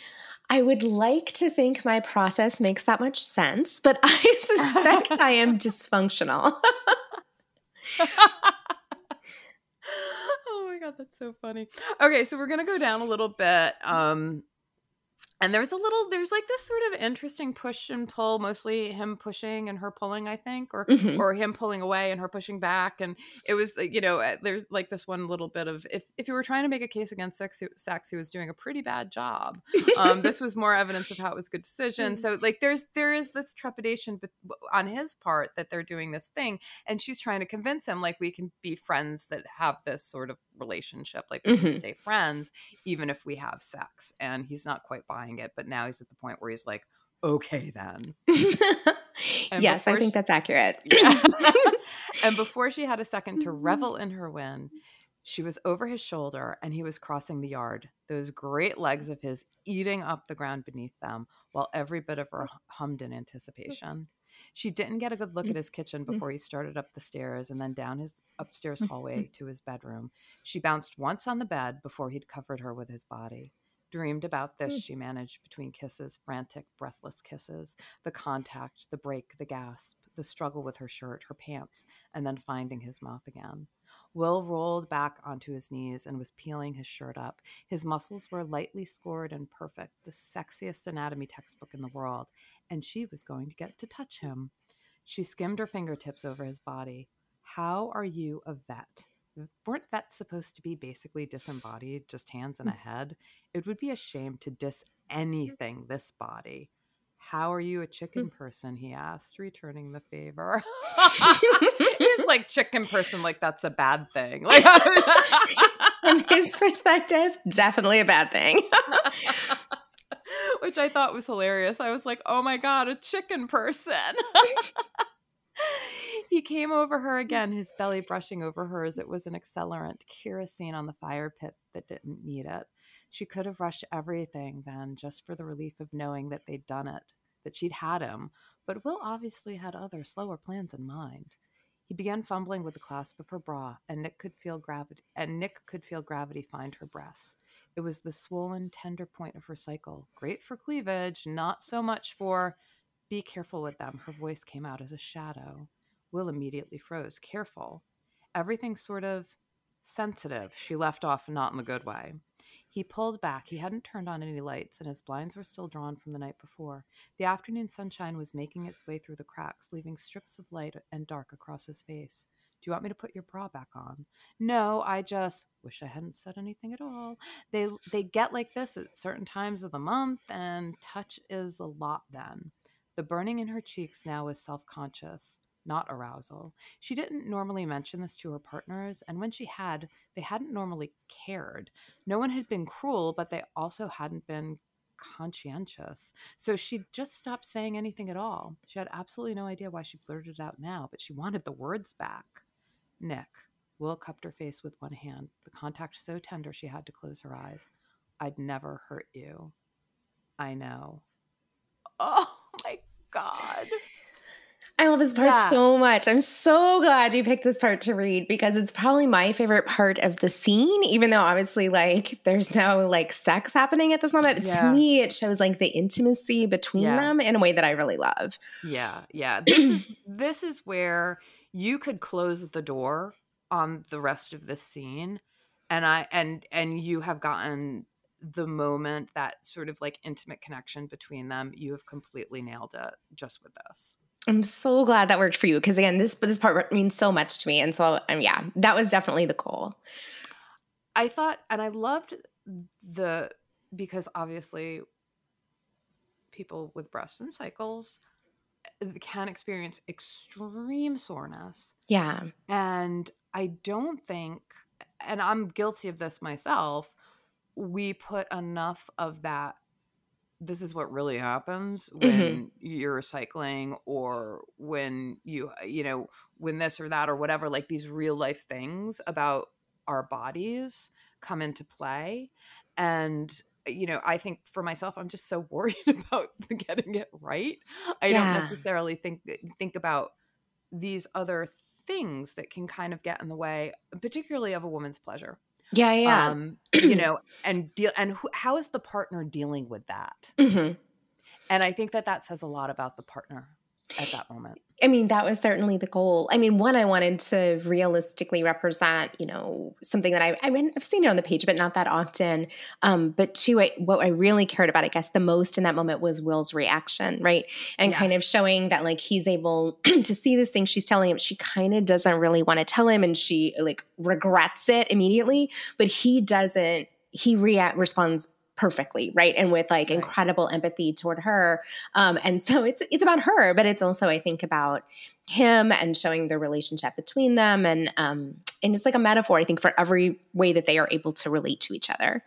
I would like to think my process makes that much sense, but <laughs> I suspect I am dysfunctional. <laughs> <laughs> oh my god, that's so funny. Okay, so we're gonna go down a little bit. Um, and there's a little there's like this sort of interesting push and pull mostly him pushing and her pulling i think or mm-hmm. or him pulling away and her pushing back and it was you know uh, there's like this one little bit of if, if you were trying to make a case against sex sex he was doing a pretty bad job um, this was more evidence of how it was a good decision mm-hmm. so like there's there is this trepidation on his part that they're doing this thing and she's trying to convince him like we can be friends that have this sort of relationship like we mm-hmm. can stay friends even if we have sex and he's not quite buying it but now he's at the point where he's like okay then. <laughs> Yes i think she, that's accurate. Yeah. <laughs> <laughs> and before she had a second to revel in her win she was over his shoulder and he was crossing the yard those great legs of his eating up the ground beneath them while every bit of her hummed in anticipation she didn't get a good look at mm. his kitchen mm. before he started up the stairs and then down his upstairs mm, hallway to his bedroom. She bounced once on the bed before he'd covered her with his body. Dreamed about this, she managed between kisses, frantic, breathless kisses, the contact, the break, the gasp, the struggle with her shirt, her pants, and then finding his mouth again. Will rolled back onto his knees and was peeling his shirt up. His muscles were lightly scored and perfect, the sexiest anatomy textbook in the world, and she was going to get to touch him. She skimmed her fingertips over his body. How are you a vet? Weren't vets supposed to be basically disembodied, just hands and a mm. head? It would be a shame to dis anything this body. How are you a hmm. chicken person? He asked, returning the favor. <laughs> He's <laughs> like chicken person, like that's a bad thing. Like <laughs> from his perspective, definitely a bad thing. <laughs> which I thought was hilarious. I was like, oh my God, a chicken person. <laughs> he came over her again, his belly brushing over hers. It was an accelerant, kerosene on the fire pit that didn't need it. She could have rushed everything then just for the relief of knowing that they'd done it, that she'd had him. But Will obviously had other, slower plans in mind. He began fumbling with the clasp of her bra, and Nick could feel gravity and Nick could feel gravity find her breasts. It was the swollen, tender point of her cycle. Great for cleavage, not so much for. Be careful with them. Her voice came out as a shadow. Will immediately froze. Careful. Everything sort of sensitive. She left off, not in the good way. He pulled back. He hadn't turned on any lights, and his blinds were still drawn from the night before. The afternoon sunshine was making its way through the cracks, leaving strips of light and dark across his face. Do you want me to put your bra back on? No, I just wish I hadn't said anything at all. They they get like this at certain times of the month and touch is a lot then. The burning in her cheeks now was self-conscious, not arousal. She didn't normally mention this to her partners, and when she had, they hadn't normally cared. No one had been cruel, but they also hadn't been conscientious. So she just stopped saying anything at all. She had absolutely no idea why she blurted it out now, but she wanted the words back. Nick. Will cupped her face with one hand, the contact so tender she had to close her eyes. I'd never hurt you. I know. <laughs> Oh my God. I love this part yeah. so much. I'm so glad you picked this part to read because it's probably my favorite part of the scene, even though obviously, like, there's no like sex happening at this moment. Yeah. To me, it shows like the intimacy between yeah. them in a way that I really love. Yeah. Yeah. This is, this is where you could close the door on the rest of this scene and i and and you have gotten the moment, that sort of like intimate connection between them, you have completely nailed it just with this. I'm so glad that worked for you because again, this this part means so much to me, and so um, yeah, that was definitely the goal. I thought, and I loved the because obviously people with breasts and cycles can experience extreme soreness. Yeah. And I don't think, and I'm guilty of this myself, we put enough of that. This is what really happens when mm-hmm. you're cycling or when you, you know, when this or that or whatever, like these real life things about our bodies come into play. And you know, I think for myself, I'm just so <laughs> worried <laughs> about getting it right. I yeah. don't necessarily think think about these other things that can kind of get in the way, particularly of a woman's pleasure. Yeah, yeah. Um, <clears throat> you know, and deal and who, how is the partner dealing with that? Mm-hmm. And I think that that says a lot about the partner at that moment. I mean, that was certainly the goal. I mean, one, I wanted to realistically represent, you know, something that I, I mean, I've seen it on the page, but not that often. Um, but two, I, what I really cared about, I guess, the most in that moment was Will's reaction, right? And yes. kind of showing that, like, he's able <clears throat> to see this thing she's telling him. She kind of doesn't really want to tell him and she, like, regrets it immediately, but he doesn't, he react responds perfectly right? And with like right. incredible empathy toward her. Um, and <laughs> so it's it's about her but it's also i think about him and showing the relationship between them and um and it's like a metaphor i think for every way that they are able to relate to each other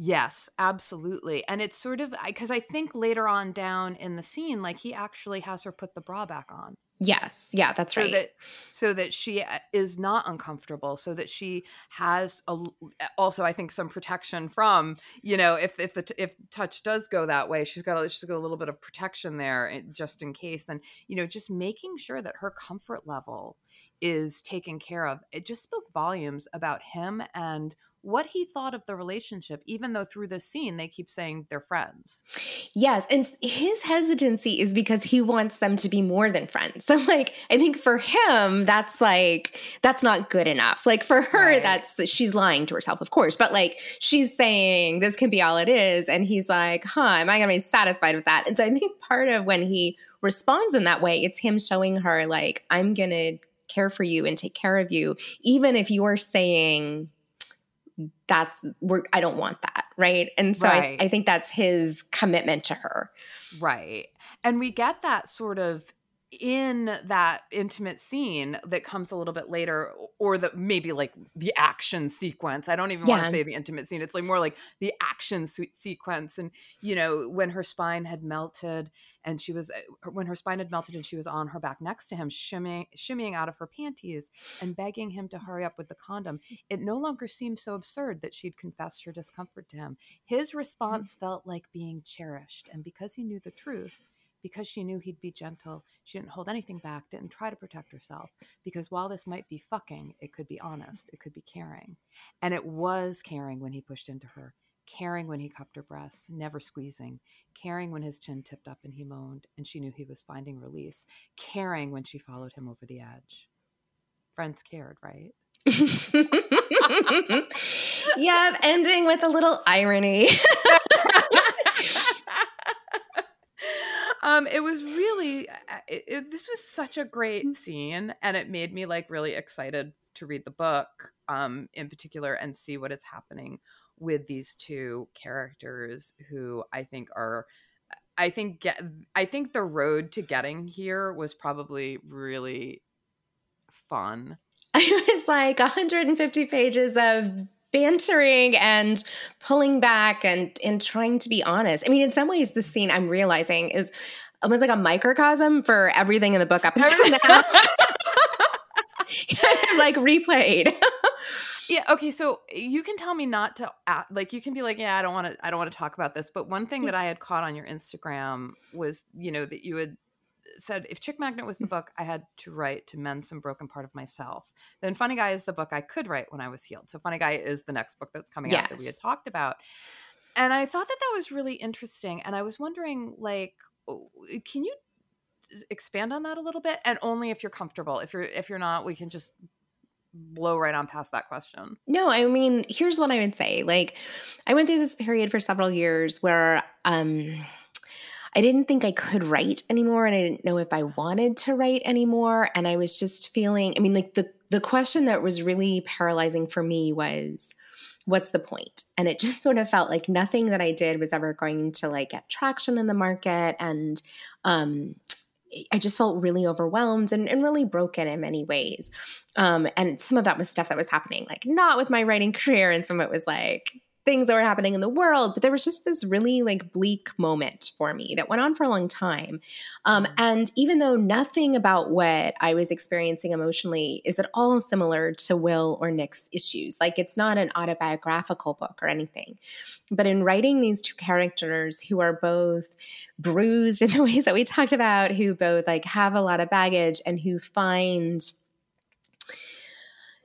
Yes, absolutely. And it's sort of because I think later on down in the scene, like he actually has her put the bra back on. Yes. Yeah, that's so right. That, so that she uh, is not uncomfortable, so that she has a, also, I think, some protection from, you know, if if the if touch does go that way, she's got a, she's got a little bit of protection there eh, just in case. And you know, just making sure that her comfort level is taken care of. It just spoke volumes about him and what he thought of the relationship, even though through this scene they keep saying they're friends. Yes. And his hesitancy is because he wants them to be more than friends. <laughs> So, like, I think for him, that's like, that's not good enough. Like, for her, right. that's, she's lying to herself, of course, but like, she's saying this can be all it is. And he's like, huh, am I going to be satisfied with that? And so I think part of when he responds in that way, it's him showing her, like, I'm going to care for you and take care of you, even if you're saying that's we're I don't want that, right? And so right. I, I think that's his commitment to her. Right. And we get that sort of in that intimate scene that comes a little bit later or the maybe like the action sequence. I don't even yeah. want to say the intimate scene. It's like more like the action sequence. And you know when her spine had melted and she was uh, when her spine had melted and she was on her back next to him shimmying shimmying out of her panties and begging him to hurry up with the condom it no longer seemed so absurd that she'd confessed her discomfort to him. His response mm-hmm. felt like being cherished. And because he knew the truth because she knew he'd be gentle, she didn't hold anything back, didn't try to protect herself. Because while this might be fucking, it could be honest, it could be caring. And it was caring when he pushed into her, caring when he cupped her breasts, never squeezing, caring when his chin tipped up and he moaned and she knew he was finding release, caring when she followed him over the edge. Friends cared, right? <laughs> yeah, ending with a little irony. <laughs> um it was really it, it, this was such a great mm. scene and it made me like really excited to read the book um in particular and see what is happening with these two characters who i think are i think get i think the road to getting here was probably really fun <laughs> it was like 150 pages of bantering and pulling back and and trying to be honest. I mean, in some ways, the scene I'm realizing is almost like a microcosm for everything in the book up until <laughs> now. <laughs> kind of like replayed. yeah. Okay. So you can tell me not to like. You can be like, yeah, I don't want to. I don't want to talk about this. But one thing that I had caught on your Instagram was, you know, that you had said if Chick Magnet was the mm. book I had to write to mend some broken part of myself, then Funny Guy is the book I could write when I was healed. So Funny Guy is the next book that's coming yes. out that we had talked about. And I thought that that was really interesting. And I was wondering, like, can you expand on that a little bit? And only if you're comfortable. If you're if you're not, we can just blow right on past that question. No, I mean, here's what I would say. Like, I went through this period for several years where um, I didn't think I could write anymore, and I didn't know if I wanted to write anymore. And I was just feeling. I mean, like the the question that was really paralyzing for me was, what's the point? And it just sort of felt like nothing that I did was ever going to like get traction in the market, and um, I just felt really overwhelmed and, and really broken in many ways. Um, and some of that was stuff that was happening, like not with my writing <laughs> career, and some of it was like things that were happening in the world. But there was just this really like bleak moment for me that went on for a long time. Um, mm. and even though nothing about what I was experiencing emotionally is at all similar to Will or Nick's issues, like it's not an autobiographical book or anything. But in writing these two characters who are both bruised <laughs> in the ways that we talked about, who both like have a lot of baggage and who find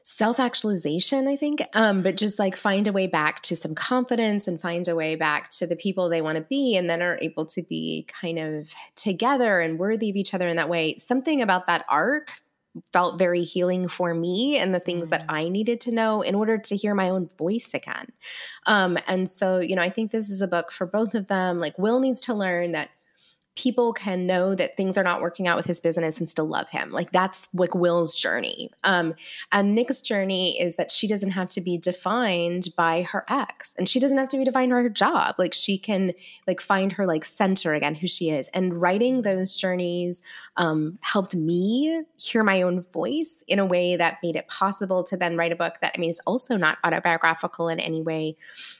self actualization, I think, um, but just like find a way back to some confidence and find a way back to the people they want to be, and then are able to be kind of together and worthy of each other in that way. Something about that arc felt very healing for me and the things that mm. I needed to know in order to hear my own voice again. Um, and so, you know, I think this is a book for both of them. Like, Will needs to learn that people can know that things are not working out with his business and still love him. Like that's like Will's journey. Um, and Nick's journey is that she doesn't have to be defined by her ex, and she doesn't have to be defined by her job. Like she can like find her like center again, who she is. And writing those journeys um, helped me hear my own voice in a way that made it possible to then write a book that I mean is also not autobiographical in any way,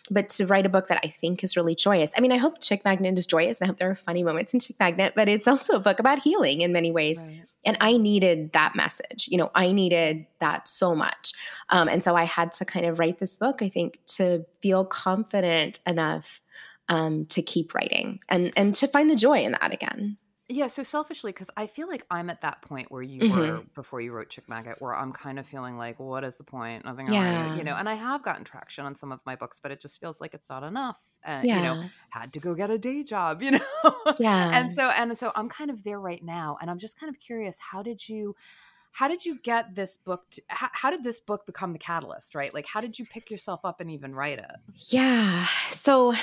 but to write a book that I think is really joyous. I mean, I hope Chick Magnet is joyous, and I hope there are funny moments in Magnet, but it's also a book about healing in many ways. Right. And I needed that message. You know, I needed that so much. Um, and so I had to kind of write this book, I think, to feel confident enough um, to keep writing and and to find the joy in that again. Yeah, so selfishly, because I feel like I'm at that point where you mm-hmm. were before you wrote Chick Magnet, where I'm kind of feeling like, what is the point? Nothing, yeah. you know. And I have gotten traction on some of my books, but it just feels like it's not enough. And yeah. you know, had to go get a day job, <laughs> you know. Yeah. and so and so I'm kind of there right now, and I'm just kind of curious. How did you? How did you get this book? To, how, how did this book become the catalyst? Right? Like, how did you pick yourself up and even write it? Yeah. So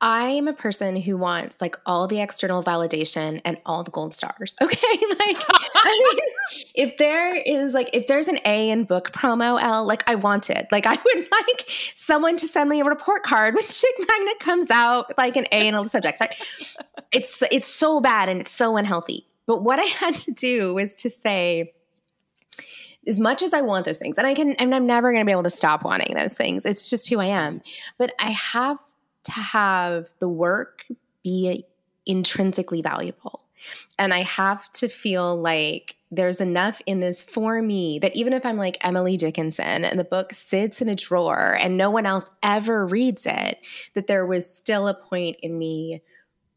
I'm a person who wants like all the external validation and all the gold stars. <laughs> Okay. Like, I mean, if there is like, if there's an A in book promo, L, like I want it. Like, I would <laughs> like someone to send me a report card when <laughs> Chick Magnet comes out, like an A in all the subjects. It's, it's so bad and it's so unhealthy. But what I had to do was to say, as much as I want those things, and I can, and I'm never going to be able to stop wanting those things. It's just who I am. But I have to have the work be intrinsically valuable. And I have to feel like there's enough in this for me that even if I'm like Emily Dickinson and the book sits in a drawer and no one else ever reads it, that there was still a point in me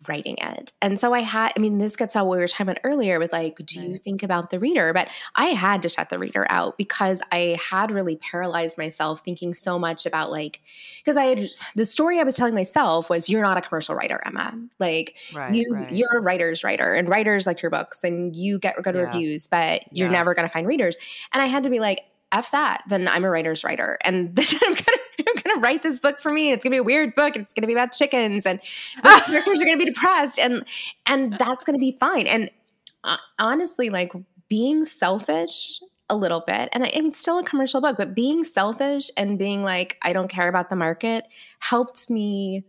writing it. And so I had, I mean, this gets out what we were talking about earlier with like, do you think about the reader? But I had to shut the reader out because I had really paralyzed myself thinking so much about like, because I had the story I was telling myself was you're not a commercial writer, Emma. Like right, you right. you're a writer's writer and writers like your books and you get good yeah. reviews, but you're yeah. never gonna find readers. And I had to be like, F that, then I'm a writer's writer. And <laughs> then I'm gonna <laughs> I'm gonna write this book for me. It's gonna be a weird book. It's gonna be about chickens, and <laughs> the characters are gonna be depressed, and and that's gonna be fine. And uh, honestly, like being selfish a little bit, and I, I mean, still a commercial book, but being selfish and being like, I don't care about the market, helped me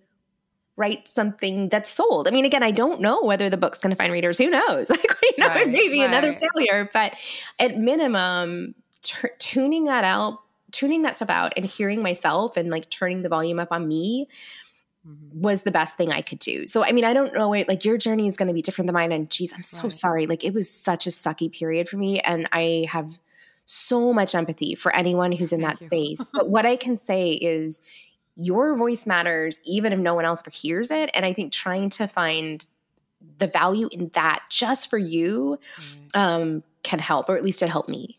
write something that's sold. I mean, again, I don't know whether the book's going to find readers. Who knows? <laughs> Like, you know, right, maybe right. another failure. But at minimum, t- tuning that out tuning that stuff out and hearing myself and like turning the volume up on me mm-hmm. was the best thing I could do. So, I mean, I don't know, like your journey is going to be different than mine. And geez, I'm so right. sorry. Like it was such a sucky period for me. And I have so much empathy for anyone who's in Thank that you. space. <laughs> but what I can say is your voice matters, even if no one else ever hears it. And I think trying to find the value in that just for you um, can help, or at least it helped me.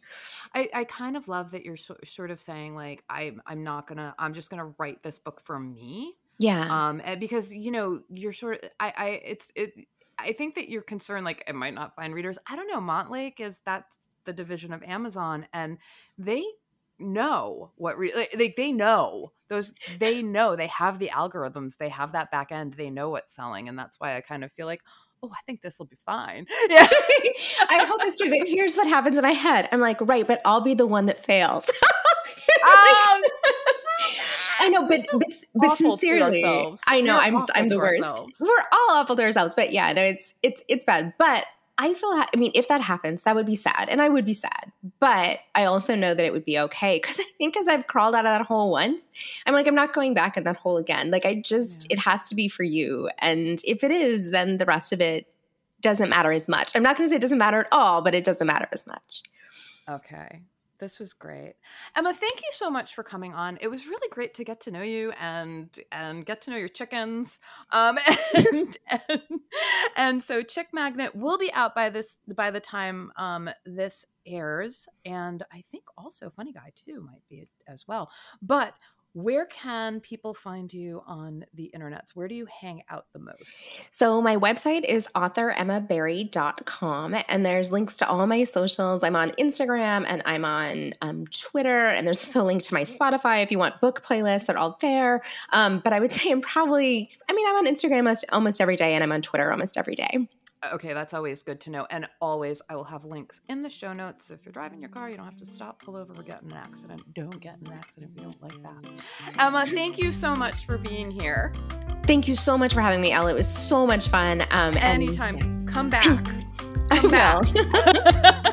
I, I kind of love that you're so, sort of saying like I'm I'm not gonna I'm just gonna write this book for me. Yeah. Um, because you know you're sort of I I it's it I think that you're concerned like it might not find readers. I don't know. Montlake is that the division of Amazon, and they know what re- like they know those they know they have the algorithms they have that back end they know what's selling and that's why i kind of feel like oh i think this will be fine <laughs> yeah <laughs> i hope it's true but here's what happens in my head i'm like right but i'll be the one that fails <laughs> um, I know, but but, but sincerely, I know I'm I'm the worst. Ourselves. We're all awful to ourselves, but yeah, no, it's it's it's bad. But I feel, I mean, if that happens, that would be sad. And I would be sad. But I also know that it would be okay. Cause I think as I've crawled out of that hole once, I'm like, I'm not going back in that hole again. Like, I just, yeah. it has to be for you. And if it is, then the rest of it doesn't matter as much. I'm not going to say it doesn't matter at all, but it doesn't matter as much. Okay. This was great. Emma, thank you so much for coming on. It was really great to get to know you and and get to know your chickens. Um, <laughs> and, and, and so Chick Magnet will be out by this by the time um, this airs. And I think also Funny Guy too might be as well. But where can people find you on the internets? Where do you hang out the most? So, my website is authoremmabarry.com, and there's links to all my socials. I'm on Instagram and I'm on um, Twitter, and there's also a link to my Spotify if you want book playlists. They're all there. Um, but I would <laughs> say I'm probably, I mean, I'm on Instagram almost, almost every day, and I'm on Twitter almost every day. Okay, that's always good to know. And always, I will have links in the show notes. So if you're driving your car, you don't have to stop, pull over, or get in an accident. Don't get in an accident if you don't like that. Emma, thank you so much for being here. Thank you so much for having me, Ella. It was so much fun. Um, Anytime. And. Come back. <clears throat> Come I back. will. <laughs>